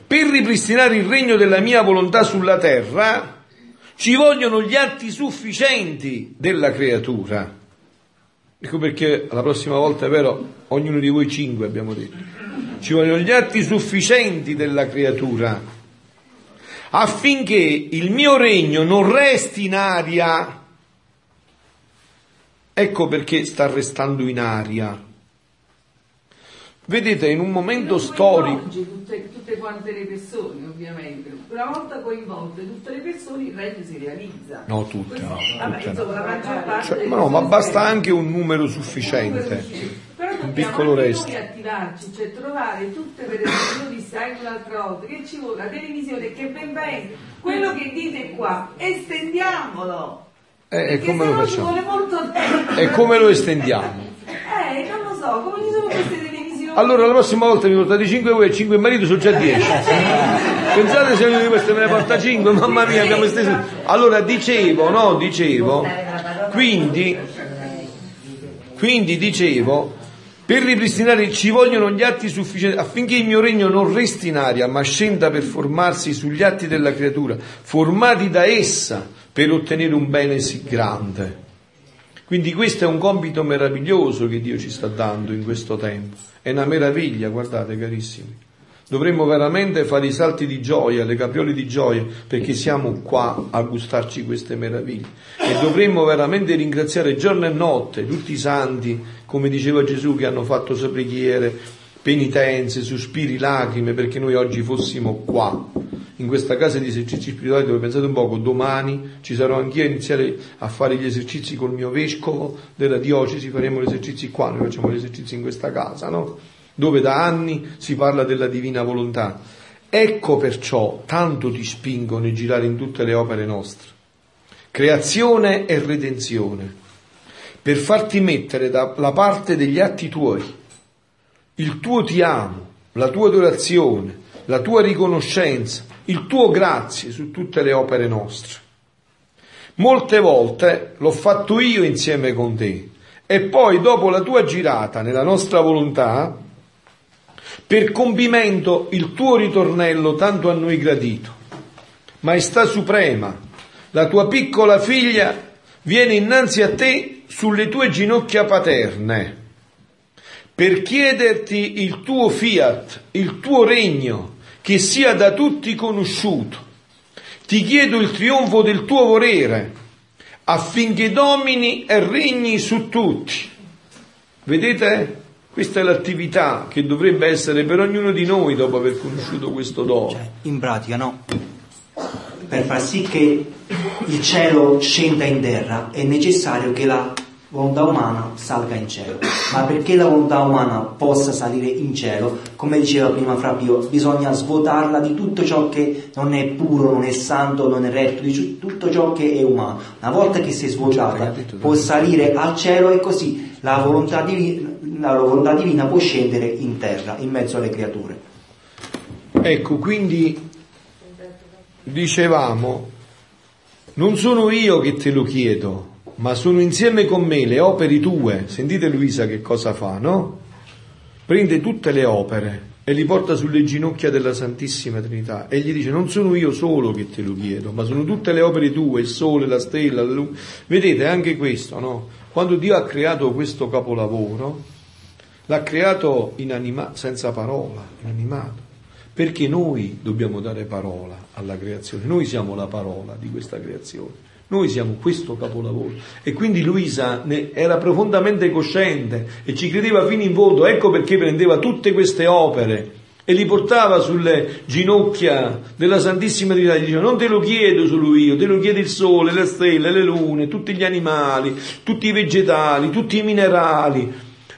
per ripristinare il regno della mia volontà sulla terra, ci vogliono gli atti sufficienti della creatura. Ecco perché la prossima volta è vero, ognuno di voi cinque abbiamo detto. Ci vogliono gli atti sufficienti della creatura affinché il mio regno non resti in aria. Ecco perché sta restando in aria Vedete, in un momento storico... Tutte, tutte quante le persone, ovviamente. Una volta coinvolte tutte le persone, il regno si realizza. No, tutte no. Vabbè, tutte insomma, no. la maggior parte cioè, ma no, ma basta anche un numero sufficiente. Però un dobbiamo piccolo resto. noi attivarci, cioè trovare tutte per esempio di sai un'altra volta, che ci vuole la televisione, che ben venga, quello che dite qua, estendiamolo. Eh, e come lo facciamo? vuole molto tempo. E come lo estendiamo? Eh, non lo so, come ci sono queste televisioni? Allora la prossima volta mi portate 5 voi e 5 marito sono già 10. Pensate se ognuno di queste me ne porta 5, mamma mia, abbiamo esteso. Allora dicevo, no, dicevo, quindi, quindi dicevo, per ripristinare ci vogliono gli atti sufficienti affinché il mio regno non resti in aria, ma scenda per formarsi sugli atti della creatura, formati da essa per ottenere un bene sì grande. Quindi questo è un compito meraviglioso che Dio ci sta dando in questo tempo. È una meraviglia, guardate carissimi. Dovremmo veramente fare i salti di gioia, le capriole di gioia, perché siamo qua a gustarci queste meraviglie. E dovremmo veramente ringraziare giorno e notte tutti i santi, come diceva Gesù, che hanno fatto preghiere, penitenze, sospiri, lacrime, perché noi oggi fossimo qua. In questa casa di esercizi spirituali dove pensate un poco, domani ci sarò anch'io a iniziare a fare gli esercizi col mio vescovo della diocesi, faremo gli esercizi qua, noi facciamo gli esercizi in questa casa, no? Dove da anni si parla della divina volontà. Ecco perciò tanto ti spingo nel girare in tutte le opere nostre. Creazione e redenzione, per farti mettere dalla parte degli atti tuoi, il tuo ti amo, la tua adorazione, la tua riconoscenza, il tuo grazie su tutte le opere nostre. Molte volte l'ho fatto io insieme con te e poi dopo la tua girata nella nostra volontà, per compimento il tuo ritornello tanto a noi gradito. Maestà Suprema, la tua piccola figlia viene innanzi a te sulle tue ginocchia paterne per chiederti il tuo fiat, il tuo regno, che sia da tutti conosciuto. Ti chiedo il trionfo del tuo volere, affinché domini e regni su tutti. Vedete? Questa è l'attività che dovrebbe essere per ognuno di noi dopo aver conosciuto questo dono. Cioè, in pratica, no? Per far sì che il cielo scenda in terra è necessario che la volontà umana salga in cielo. Ma perché la volontà umana possa salire in cielo, come diceva prima Fabio, bisogna svuotarla di tutto ciò che non è puro, non è santo, non è retto, di tutto ciò che è umano. Una volta che si è svuotata, può salire al cielo e così la volontà, divina, la volontà divina può scendere in terra, in mezzo alle creature. Ecco, quindi dicevamo, non sono io che te lo chiedo, ma sono insieme con me le opere tue. Sentite Luisa che cosa fa, no? Prende tutte le opere e li porta sulle ginocchia della Santissima Trinità e gli dice non sono io solo che te lo chiedo, ma sono tutte le opere tue, il sole, la stella, la luce. Vedete anche questo, no? Quando Dio ha creato questo capolavoro, l'ha creato inanima- senza parola, inanimato. Perché noi dobbiamo dare parola alla creazione, noi siamo la parola di questa creazione. Noi siamo questo capolavoro. E quindi Luisa era profondamente cosciente e ci credeva fino in fondo, ecco perché prendeva tutte queste opere e li portava sulle ginocchia della Santissima Trinità. Diceva non te lo chiedo solo io, te lo chiede il sole, le stelle, le lune, tutti gli animali, tutti i vegetali, tutti i minerali,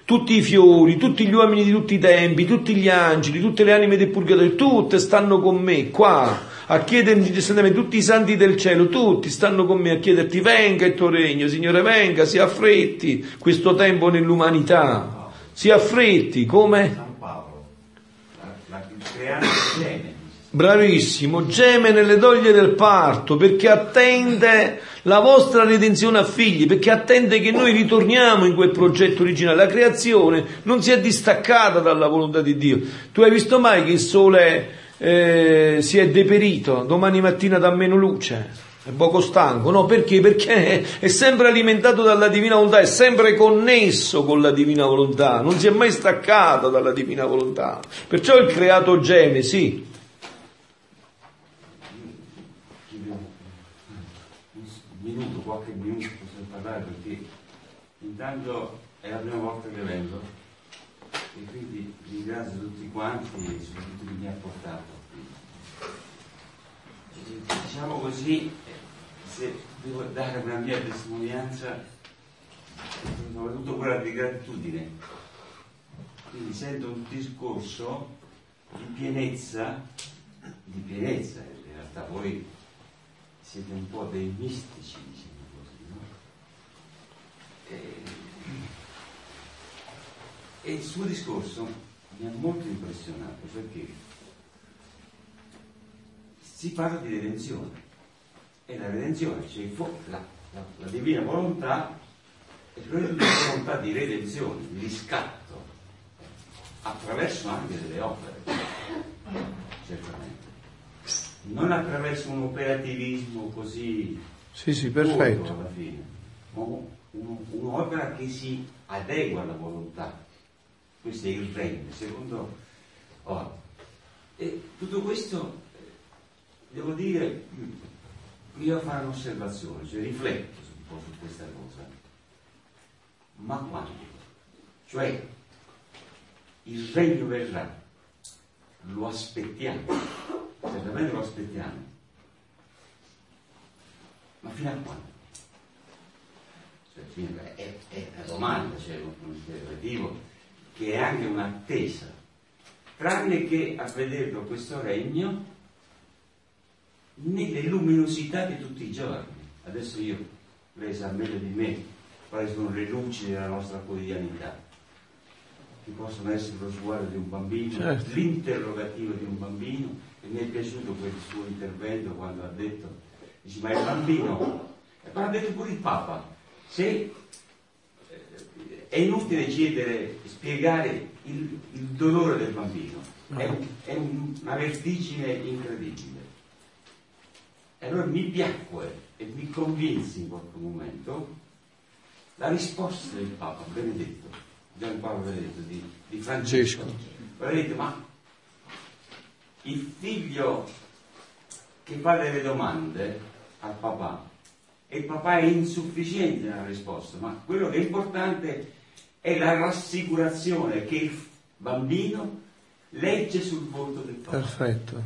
tutti i fiori, tutti gli uomini di tutti i tempi, tutti gli angeli, tutte le anime del purgatorio, tutte stanno con me qua a chiedermi incessantemente tutti i santi del cielo, tutti stanno con me a chiederti venga il tuo regno, Signore venga, si affretti questo tempo nell'umanità, si affretti come? San Paolo, la, la, il creare geme. Bravissimo, geme nelle doglie del parto perché attende la vostra redenzione a figli, perché attende che noi ritorniamo in quel progetto originale. La creazione non si è distaccata dalla volontà di Dio. Tu hai visto mai che il sole eh, si è deperito, domani mattina dà meno luce, è poco stanco, no? Perché? Perché è sempre alimentato dalla divina volontà, è sempre connesso con la divina volontà, non si è mai staccato dalla divina volontà. Perciò il creato geme, sì. Minuto, qualche minuto possiamo parlare perché intanto è la prima volta che vengo e quindi ringrazio tutti quanti e soprattutto chi mi ha portato. Diciamo così, se devo dare una mia testimonianza, soprattutto quella di gratitudine. Quindi sento un discorso di pienezza, di pienezza, in realtà voi siete un po' dei mistici, diciamo così, no? E, e il suo discorso mi ha molto impressionato perché si parla di redenzione e la redenzione, cioè la, la, la divina volontà è proprio una volontà di redenzione, di riscatto, attraverso anche delle opere, certamente. Non attraverso un operativismo così Sì, sì, perfetto. alla fine, ma un- un'opera che si adegua alla volontà. Questo è il regno, secondo... oh, e tutto questo, eh, devo dire, devo fare un'osservazione, cioè rifletto un po' su questa cosa. Ma quando? Cioè, il regno verrà, lo aspettiamo, certamente lo aspettiamo. Ma fino a quando? Cioè, è, è domanda, c'è un, un interrogativo che è anche un'attesa. Tranne che a vederlo questo regno nelle luminosità di tutti i giorni. Adesso io, lei sa meglio di me quali sono le luci della nostra quotidianità, che possono essere lo sguardo di un bambino, Certo. l'interrogativo di un bambino, e mi è piaciuto quel suo intervento quando ha detto, dice, ma il bambino, e poi ha detto pure il Papa, se è inutile chiedere, spiegare il, il dolore del bambino, è, è un- una vertigine incredibile. E allora mi piacque e mi convinsi in qualche momento la risposta del Papa Benedetto, Giampaolo Benedetto di, di Francesco. Detto, ma il figlio che fa delle domande al papà e il papà è insufficiente nella risposta, ma quello che è importante è la rassicurazione che il bambino legge sul volto del papà. Perfetto.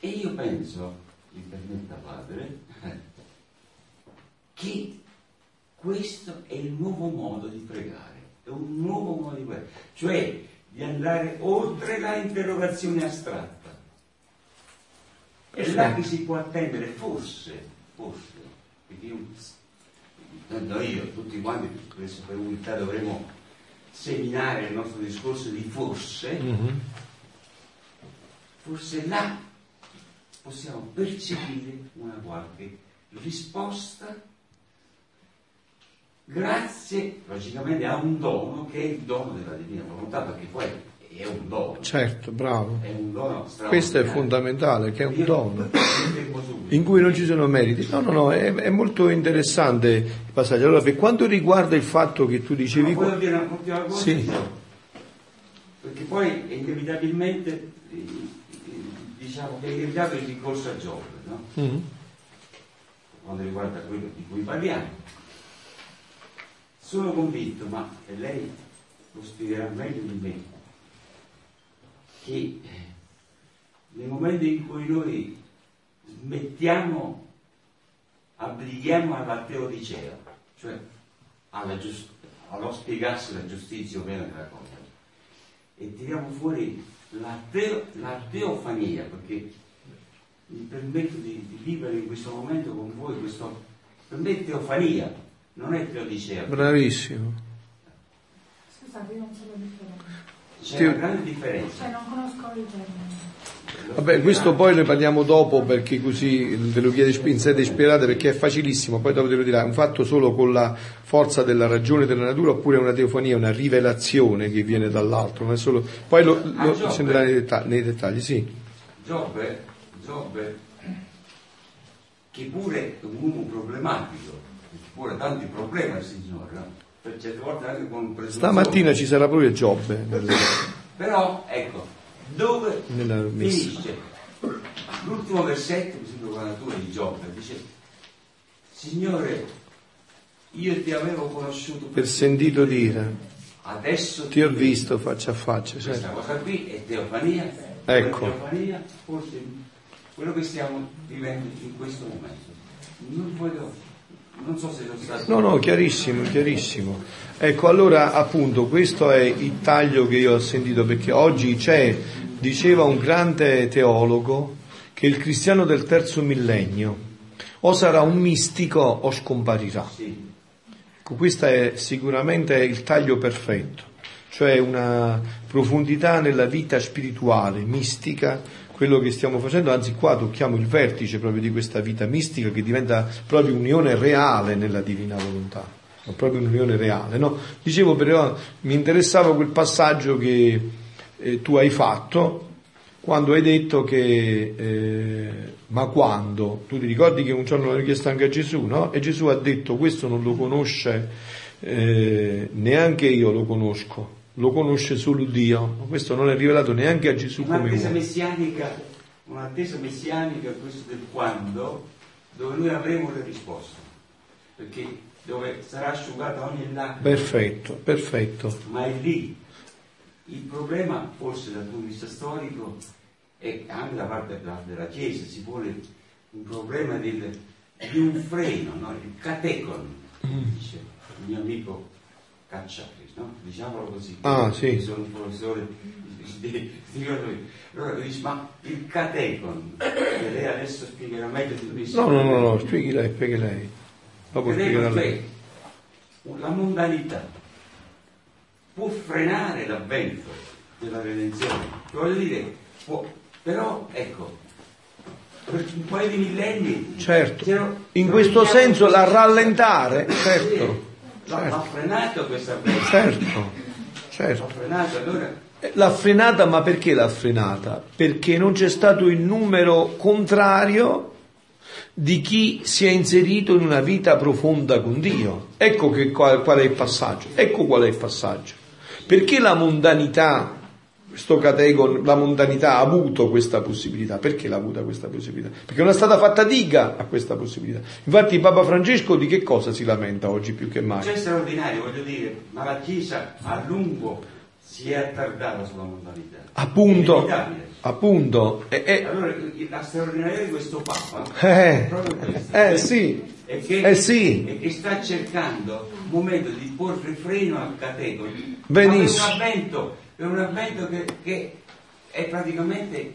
E io penso, mi permetta padre, (laughs) che questo è il nuovo modo di pregare, è un nuovo modo di pregare, cioè di andare oltre la interrogazione astratta. È là che si può attendere, forse, forse, perché io, tanto io, tutti quanti, adesso per umiltà dovremo seminare il nostro discorso di forse, Mhm. forse là possiamo percepire una qualche risposta grazie logicamente a un dono che è il dono della divina volontà perché poi è un dono Certo, bravo. è un dono Questo è fondamentale, che è un Io dono. in cui non ci sono meriti. No, no, no, è, è molto interessante il passaggio. Allora, per quanto riguarda il fatto che tu dicevi... Ma dire una cosa Sì. perché poi inevitabilmente diciamo che è inevitabile il ricorso a Giove no? Mhm. quando riguarda quello di cui parliamo. Sono convinto, ma lei lo spiegherà meglio di me, che eh, nel momento in cui noi smettiamo, abdichiamo alla teodicea, cioè alla giust- allo spiegarsi la giustizia o meno della cosa, e tiriamo fuori la, teo- la teofania, perché mi permetto di, di vivere in questo momento con voi, questo, per me è teofania, non è teodicea. Bravissimo. Scusate, io non so la differenza. C'è Teo- una grande differenza. Cioè, non conosco il termine. Vabbè, questo poi ne parliamo dopo perché così ve lo chiede spinzete sperate perché è facilissimo, poi dopo te lo dirà, è un fatto solo con la forza della ragione della natura oppure è una teofonia, una rivelazione che viene dall'altro, non è solo... Poi lo, lo Ah, si andrà nei dettagli, nei dettagli, sì. Giobbe, Giobbe, che pure è un uomo problematico, che pure ha tanti problemi il Signore, per. Stamattina ci sarà proprio Giobbe nelle- Però, ecco, dove finisce? L'ultimo versetto, mi sembra 42 di Giobbe, dice, Signore, io ti avevo conosciuto Per sentito dire, adesso ti ho visto faccia a faccia. Questa certo. cosa qui è teofania, Ecco. Teofania forse quello che stiamo vivendo in questo momento. Non voglio, non so se sono stato... No, no, chiarissimo, chiarissimo. Ecco, allora appunto questo è il taglio che io ho sentito perché oggi c'è, diceva un grande teologo, che il cristiano del terzo millennio o sarà un mistico o scomparirà. Sì, Ecco, questo è sicuramente il taglio perfetto, cioè una profondità nella vita spirituale, mistica, quello che stiamo facendo, anzi qua tocchiamo il vertice proprio di questa vita mistica che diventa proprio unione reale nella divina volontà, no? proprio un'unione reale. No? Dicevo però, mi interessava quel passaggio che eh, tu hai fatto quando hai detto che, eh, ma quando? Tu ti ricordi che un giorno l'hanno chiesto anche a Gesù, no? E Gesù ha detto, questo non lo conosce, eh, neanche io lo conosco, lo conosce solo Dio, questo non è rivelato neanche a Gesù come un'attesa uomo. messianica, un'attesa messianica questo del quando, dove noi avremo le risposte, perché dove sarà asciugata ogni lacrima, Perfetto, perfetto. ma è lì. Il problema, forse dal punto di vista storico, e anche da parte della, della Chiesa si pone un problema del- di un freno, no? il catecon, dice il mio amico Cacciari, no? diciamolo così. Ah, sì. Sono un professore di, di allora lui dice, ma il catecon, che lei adesso spiegherà meglio di lui. No, no, no, no, spieghi lei, spieghi lei. Dopo spiegherà lei. che la mondanità può frenare l'avvento della redenzione. Voglio dire, può, però ecco, per un paio di millenni Certo. In questo senso la rallentare, certo, certo. l'ha frenato questa avvento. certo, L'ha certo. frenato, allora Eh, L'ha frenata, ma perché l'ha frenata? Perché non c'è stato il numero contrario di chi si è inserito in una vita profonda con Dio. Ecco che, qual, qual è il passaggio. Ecco qual è il passaggio. Perché la mondanità, questo categon, la mondanità ha avuto questa possibilità? Perché l'ha avuta questa possibilità? Perché non è stata fatta diga a questa possibilità. Infatti Papa Francesco di che cosa si lamenta oggi più che mai? c'è straordinario, voglio dire, ma la Chiesa a lungo si è attardata sulla mondanità. Appunto, appunto, e- e- Allora, la straordinaria di questo Papa Eh, è proprio questa. eh, sì, E che, eh sì. e che sta cercando un momento di porre freno al catecolo. Benissimo. Per un avvento, che, che è praticamente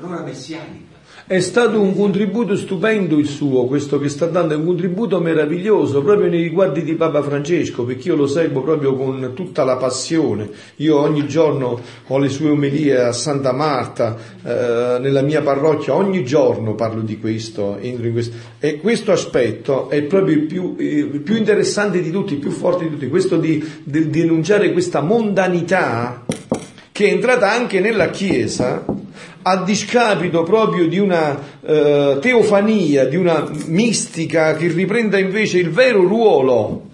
l'ora messianica. È stato un contributo stupendo il suo, questo che sta dando, è un contributo meraviglioso proprio nei riguardi di Papa Francesco, perché io lo seguo proprio con tutta la passione. Io ogni giorno ho le sue omelie a Santa Marta, eh, nella mia parrocchia, ogni giorno parlo di questo, questo. E questo aspetto è proprio il più, eh, più interessante di tutti, il più forte di tutti, questo di, di denunciare questa mondanità che è entrata anche nella Chiesa a discapito proprio di una eh, teofania, di una mistica che riprenda invece il vero ruolo,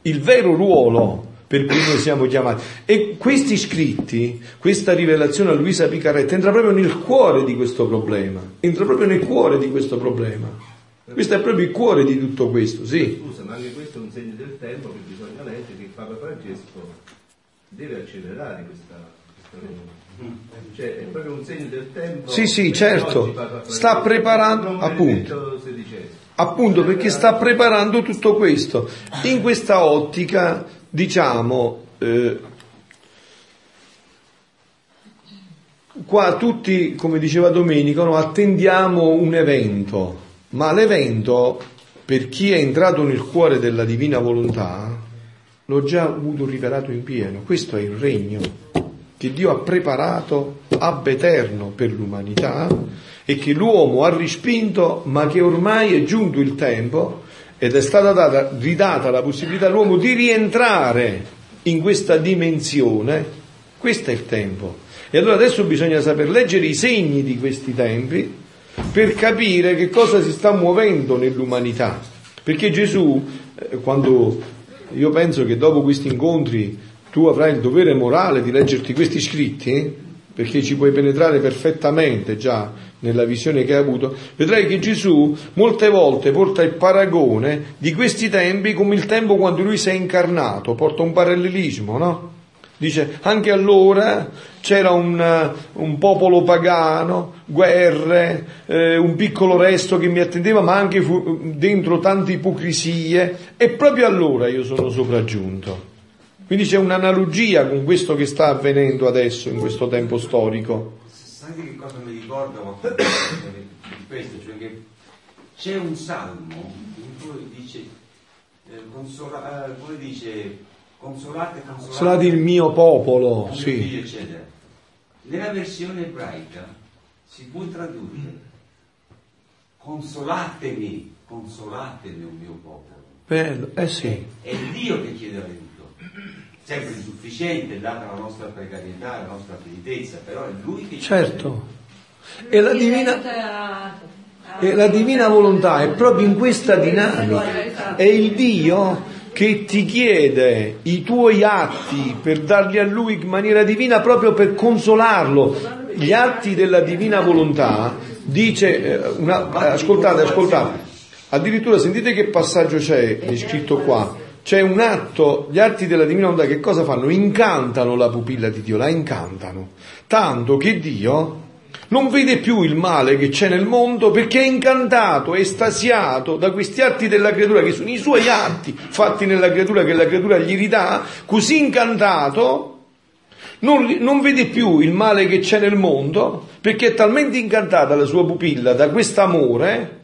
il vero ruolo per cui noi siamo chiamati. E questi scritti, questa rivelazione a Luisa Picaretta entra proprio nel cuore di questo problema, entra proprio nel cuore di questo problema. Questo è proprio il cuore di tutto questo, sì. Scusa, ma anche questo è un segno del tempo che bisogna leggere che il Papa Francesco deve accelerare questa, questa riunione. Cioè, è proprio un segno del tempo. Sì, sì, certo. Sta preparando- appunto. Appunto perché sta preparando tutto questo. In questa ottica, diciamo, eh, qua tutti, come diceva Domenico, no, attendiamo un evento, ma l'evento, per chi è entrato nel cuore della divina volontà, l'ho già avuto rivelato in pieno. Questo è il regno che Dio ha preparato ab eterno per l'umanità e che l'uomo ha respinto, ma che ormai è giunto il tempo ed è stata data, ridata la possibilità all'uomo di rientrare in questa dimensione. Questo è il tempo. E allora adesso bisogna saper leggere i segni di questi tempi per capire che cosa si sta muovendo nell'umanità. Perché Gesù, eh, quando io penso che dopo questi incontri tu avrai il dovere morale di leggerti questi scritti, perché ci puoi penetrare perfettamente già nella visione che hai avuto, vedrai che Gesù molte volte porta il paragone di questi tempi come il tempo quando lui si è incarnato, porta un parallelismo, no? Dice, anche allora c'era un, un popolo pagano, guerre, eh, un piccolo resto che mi attendeva, ma anche fu, dentro tante ipocrisie, e proprio allora io sono sopraggiunto. Quindi c'è un'analogia con questo che sta avvenendo adesso, in questo tempo storico. Sai che cosa mi cosa di (coughs) questo? Cioè che c'è un salmo in cui dice, eh, consola- eh, dice consolate, consolate, Salate il mio popolo, sì. figlio, eccetera. Nella versione ebraica si può tradurre consolatemi, consolatemi un mio popolo. Bello, eh sì. È Dio che chiede l'aiuto. Sempre insufficiente, data la nostra precarietà, la nostra finitezza, però è Lui che chiede Certo. E la divina, e la divina volontà è proprio in questa dinamica. È il Dio che ti chiede i tuoi atti per darli a Lui in maniera divina proprio per consolarlo. Gli atti della divina volontà dice, eh, una- ascoltate, ascoltate, addirittura sentite che passaggio c'è è scritto qua. C'è un atto, gli atti della divina volontà che cosa fanno? Incantano la pupilla di Dio, la incantano. Tanto che Dio non vede più il male che c'è nel mondo perché è incantato, è estasiato da questi atti della creatura che sono i suoi atti fatti nella creatura che la creatura gli ridà, così incantato non, non vede più il male che c'è nel mondo perché è talmente incantata la sua pupilla da quest'amore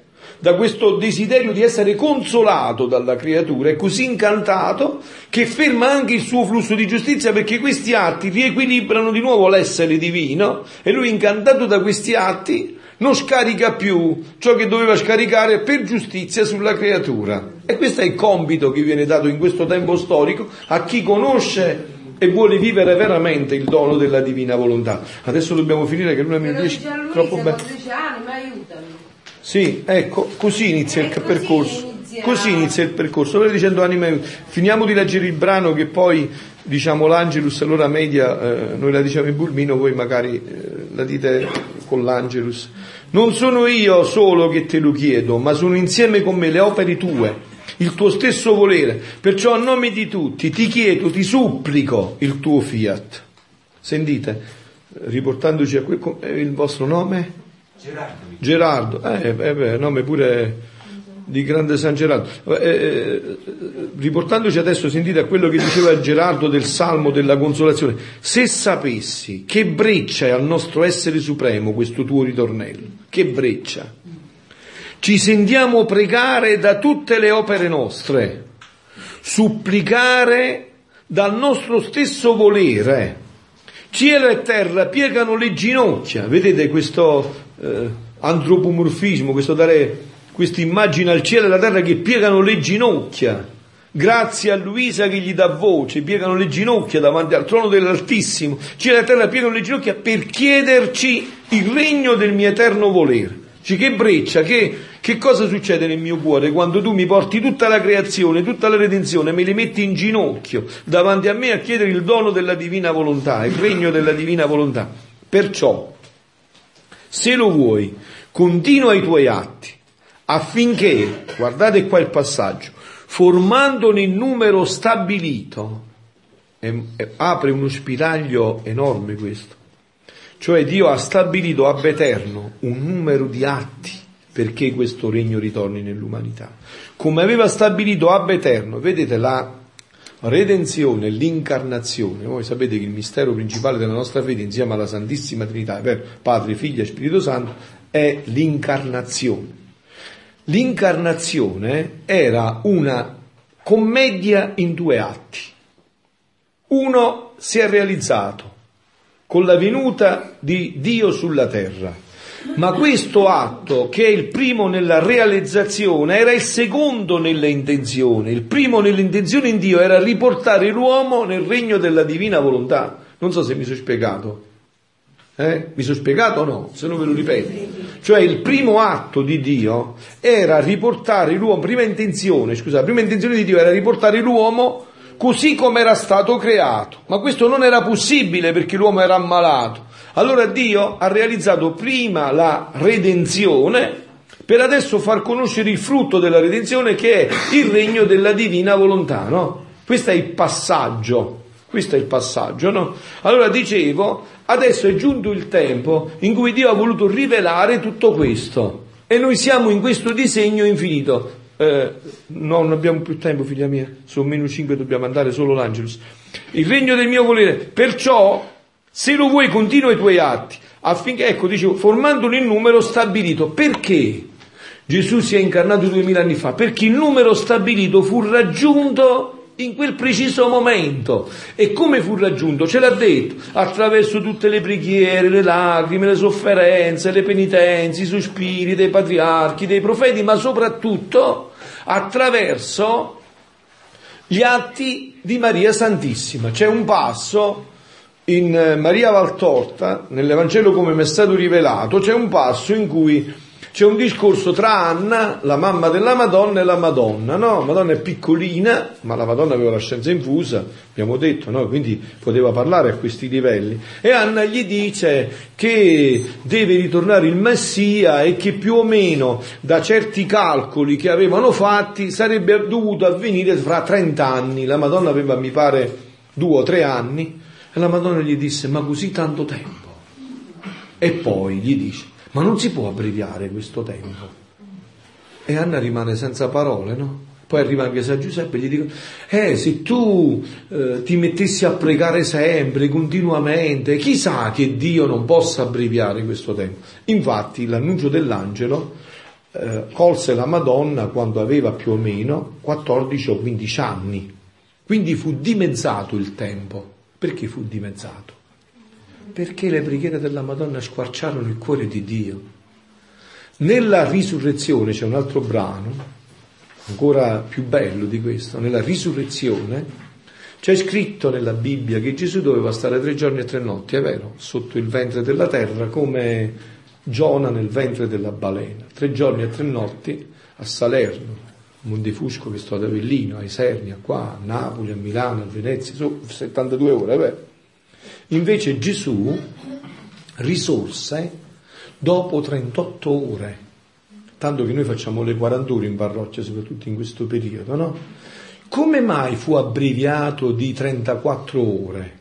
da questo desiderio di essere consolato dalla creatura, è così incantato che ferma anche il suo flusso di giustizia perché questi atti riequilibrano di nuovo l'essere divino e lui incantato da questi atti non scarica più ciò che doveva scaricare per giustizia sulla creatura. E questo è il compito che viene dato in questo tempo storico a chi conosce e vuole vivere veramente il dono della divina volontà. Adesso dobbiamo finire che l'una mi dice troppo bene. Sì, ecco, così inizia il percorso. Così inizia il percorso. Allora dicendo anima. Finiamo di leggere il brano che poi diciamo l'Angelus, allora media, eh, noi la diciamo in Bulmino, voi magari eh, la dite con l'Angelus. Non sono io solo che te lo chiedo, ma sono insieme con me le opere tue, il tuo stesso volere. Perciò a nome di tutti ti chiedo, ti supplico il tuo fiat. Sentite, riportandoci a quel, è il vostro nome? Gerardo, Gerardo, eh, eh, beh, nome pure di grande San Gerardo. Eh, eh, riportandoci adesso, sentite a quello che diceva Gerardo del Salmo della Consolazione, se sapessi che breccia è al nostro essere supremo questo tuo ritornello, che breccia. Ci sentiamo pregare da tutte le opere nostre, supplicare dal nostro stesso volere. Cielo e terra piegano le ginocchia, vedete questo eh, antropomorfismo, questo dare questa immagine al cielo e alla terra che piegano le ginocchia. Grazie a Luisa che gli dà voce, piegano le ginocchia davanti al trono dell'Altissimo. Cielo e terra piegano le ginocchia per chiederci il regno del mio eterno volere. Cioè, che breccia, che, che cosa succede nel mio cuore quando tu mi porti tutta la creazione, tutta la redenzione, me li metti in ginocchio davanti a me a chiedere il dono della divina volontà, il regno della divina volontà. Perciò, se lo vuoi, continua i tuoi atti affinché, guardate qua il passaggio, formandone il numero stabilito, e- e apre uno spiraglio enorme questo, cioè Dio ha stabilito ab eterno un numero di atti perché questo regno ritorni nell'umanità. Come aveva stabilito ab eterno, vedete la redenzione, l'incarnazione, voi sapete che il mistero principale della nostra fede insieme alla Santissima Trinità, Padre, Figlio e Spirito Santo, è l'incarnazione. L'incarnazione era una commedia in due atti. Uno si è realizzato con la venuta di Dio sulla terra, ma questo atto, che è il primo nella realizzazione, era il secondo nelle intenzioni. Il primo nelle intenzioni in Dio era riportare l'uomo nel regno della divina volontà. Non so se mi sono spiegato. Eh? Mi sono spiegato o no? Se no ve lo ripeto. Cioè il primo atto di Dio era riportare l'uomo, prima intenzione, scusa, la prima intenzione di Dio era riportare l'uomo così come era stato creato. Ma questo non era possibile perché l'uomo era ammalato. Allora Dio ha realizzato prima la redenzione per adesso far conoscere il frutto della redenzione che è il regno della divina volontà, no? Questo è il passaggio. Questo è il passaggio, no? Allora dicevo, adesso è giunto il tempo in cui Dio ha voluto rivelare tutto questo e noi siamo in questo disegno infinito. Eh, no, non abbiamo più tempo, figlia mia, sono meno 5, dobbiamo andare solo l'Angelus. Il regno del mio volere, perciò, se lo vuoi, continua i tuoi atti, affinché, ecco, dicevo, formandolo in numero stabilito. Perché Gesù si è incarnato duemila anni fa? Perché il numero stabilito fu raggiunto in quel preciso momento. E come fu raggiunto? Ce l'ha detto, attraverso tutte le preghiere, le lacrime, le sofferenze, le penitenze, i sospiri dei patriarchi, dei profeti, ma soprattutto attraverso gli atti di Maria Santissima. C'è un passo in eh, Maria Valtorta, nell'Evangelo come mi è stato rivelato, c'è un passo in cui c'è un discorso tra Anna, la mamma della Madonna, e la Madonna, no? Madonna è piccolina, ma la Madonna aveva la scienza infusa, abbiamo detto, no? Quindi poteva parlare a questi livelli. E Anna gli dice che deve ritornare il Messia e che più o meno da certi calcoli che avevano fatti sarebbe dovuto avvenire fra 30 anni. La Madonna aveva, mi pare, due o tre anni. E la Madonna gli disse, ma così tanto tempo? E poi gli dice, ma non si può abbreviare questo tempo. E Anna rimane senza parole, no? Poi arriva anche San Giuseppe e gli dicono, eh, se tu eh, ti mettessi a pregare sempre, continuamente, chissà che Dio non possa abbreviare questo tempo. Infatti l'annuncio dell'angelo eh, colse la Madonna quando aveva più o meno 14 o 15 anni. Quindi fu dimezzato il tempo. Perché fu dimezzato? Perché le preghiere della Madonna squarciarono il cuore di Dio. Nella risurrezione c'è un altro brano, ancora più bello di questo, nella risurrezione c'è scritto nella Bibbia che Gesù doveva stare tre giorni e tre notti, è vero, sotto il ventre della terra come Giona nel ventre della balena, tre giorni e tre notti a Salerno, a Mondefusco che sto ad Avellino, a Isernia, qua, a Napoli, a Milano, a Venezia, su 72 ore, beh. Invece Gesù risorse dopo 38 ore, tanto che noi facciamo le 40 ore in parrocchia, soprattutto in questo periodo, no? Come mai fu abbreviato di 34 ore?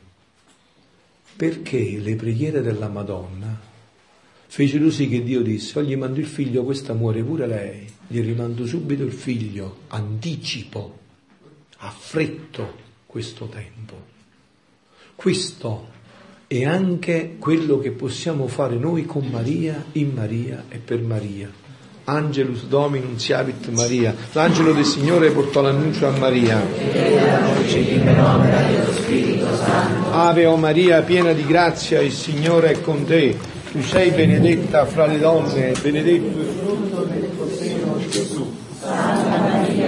Perché le preghiere della Madonna fecero sì che Dio disse, oh gli mando il figlio, questa muore pure lei, gli rimando subito il figlio, anticipo, affretto questo tempo. Questo è anche quello che possiamo fare noi con Maria, in Maria e per Maria. Angelus Dominum Siavit Maria. L'angelo del Signore portò l'annuncio a Maria. Ave o Maria, piena di grazia, il Signore è con te. Tu sei benedetta fra le donne, benedetto il frutto del tuo seno, Gesù.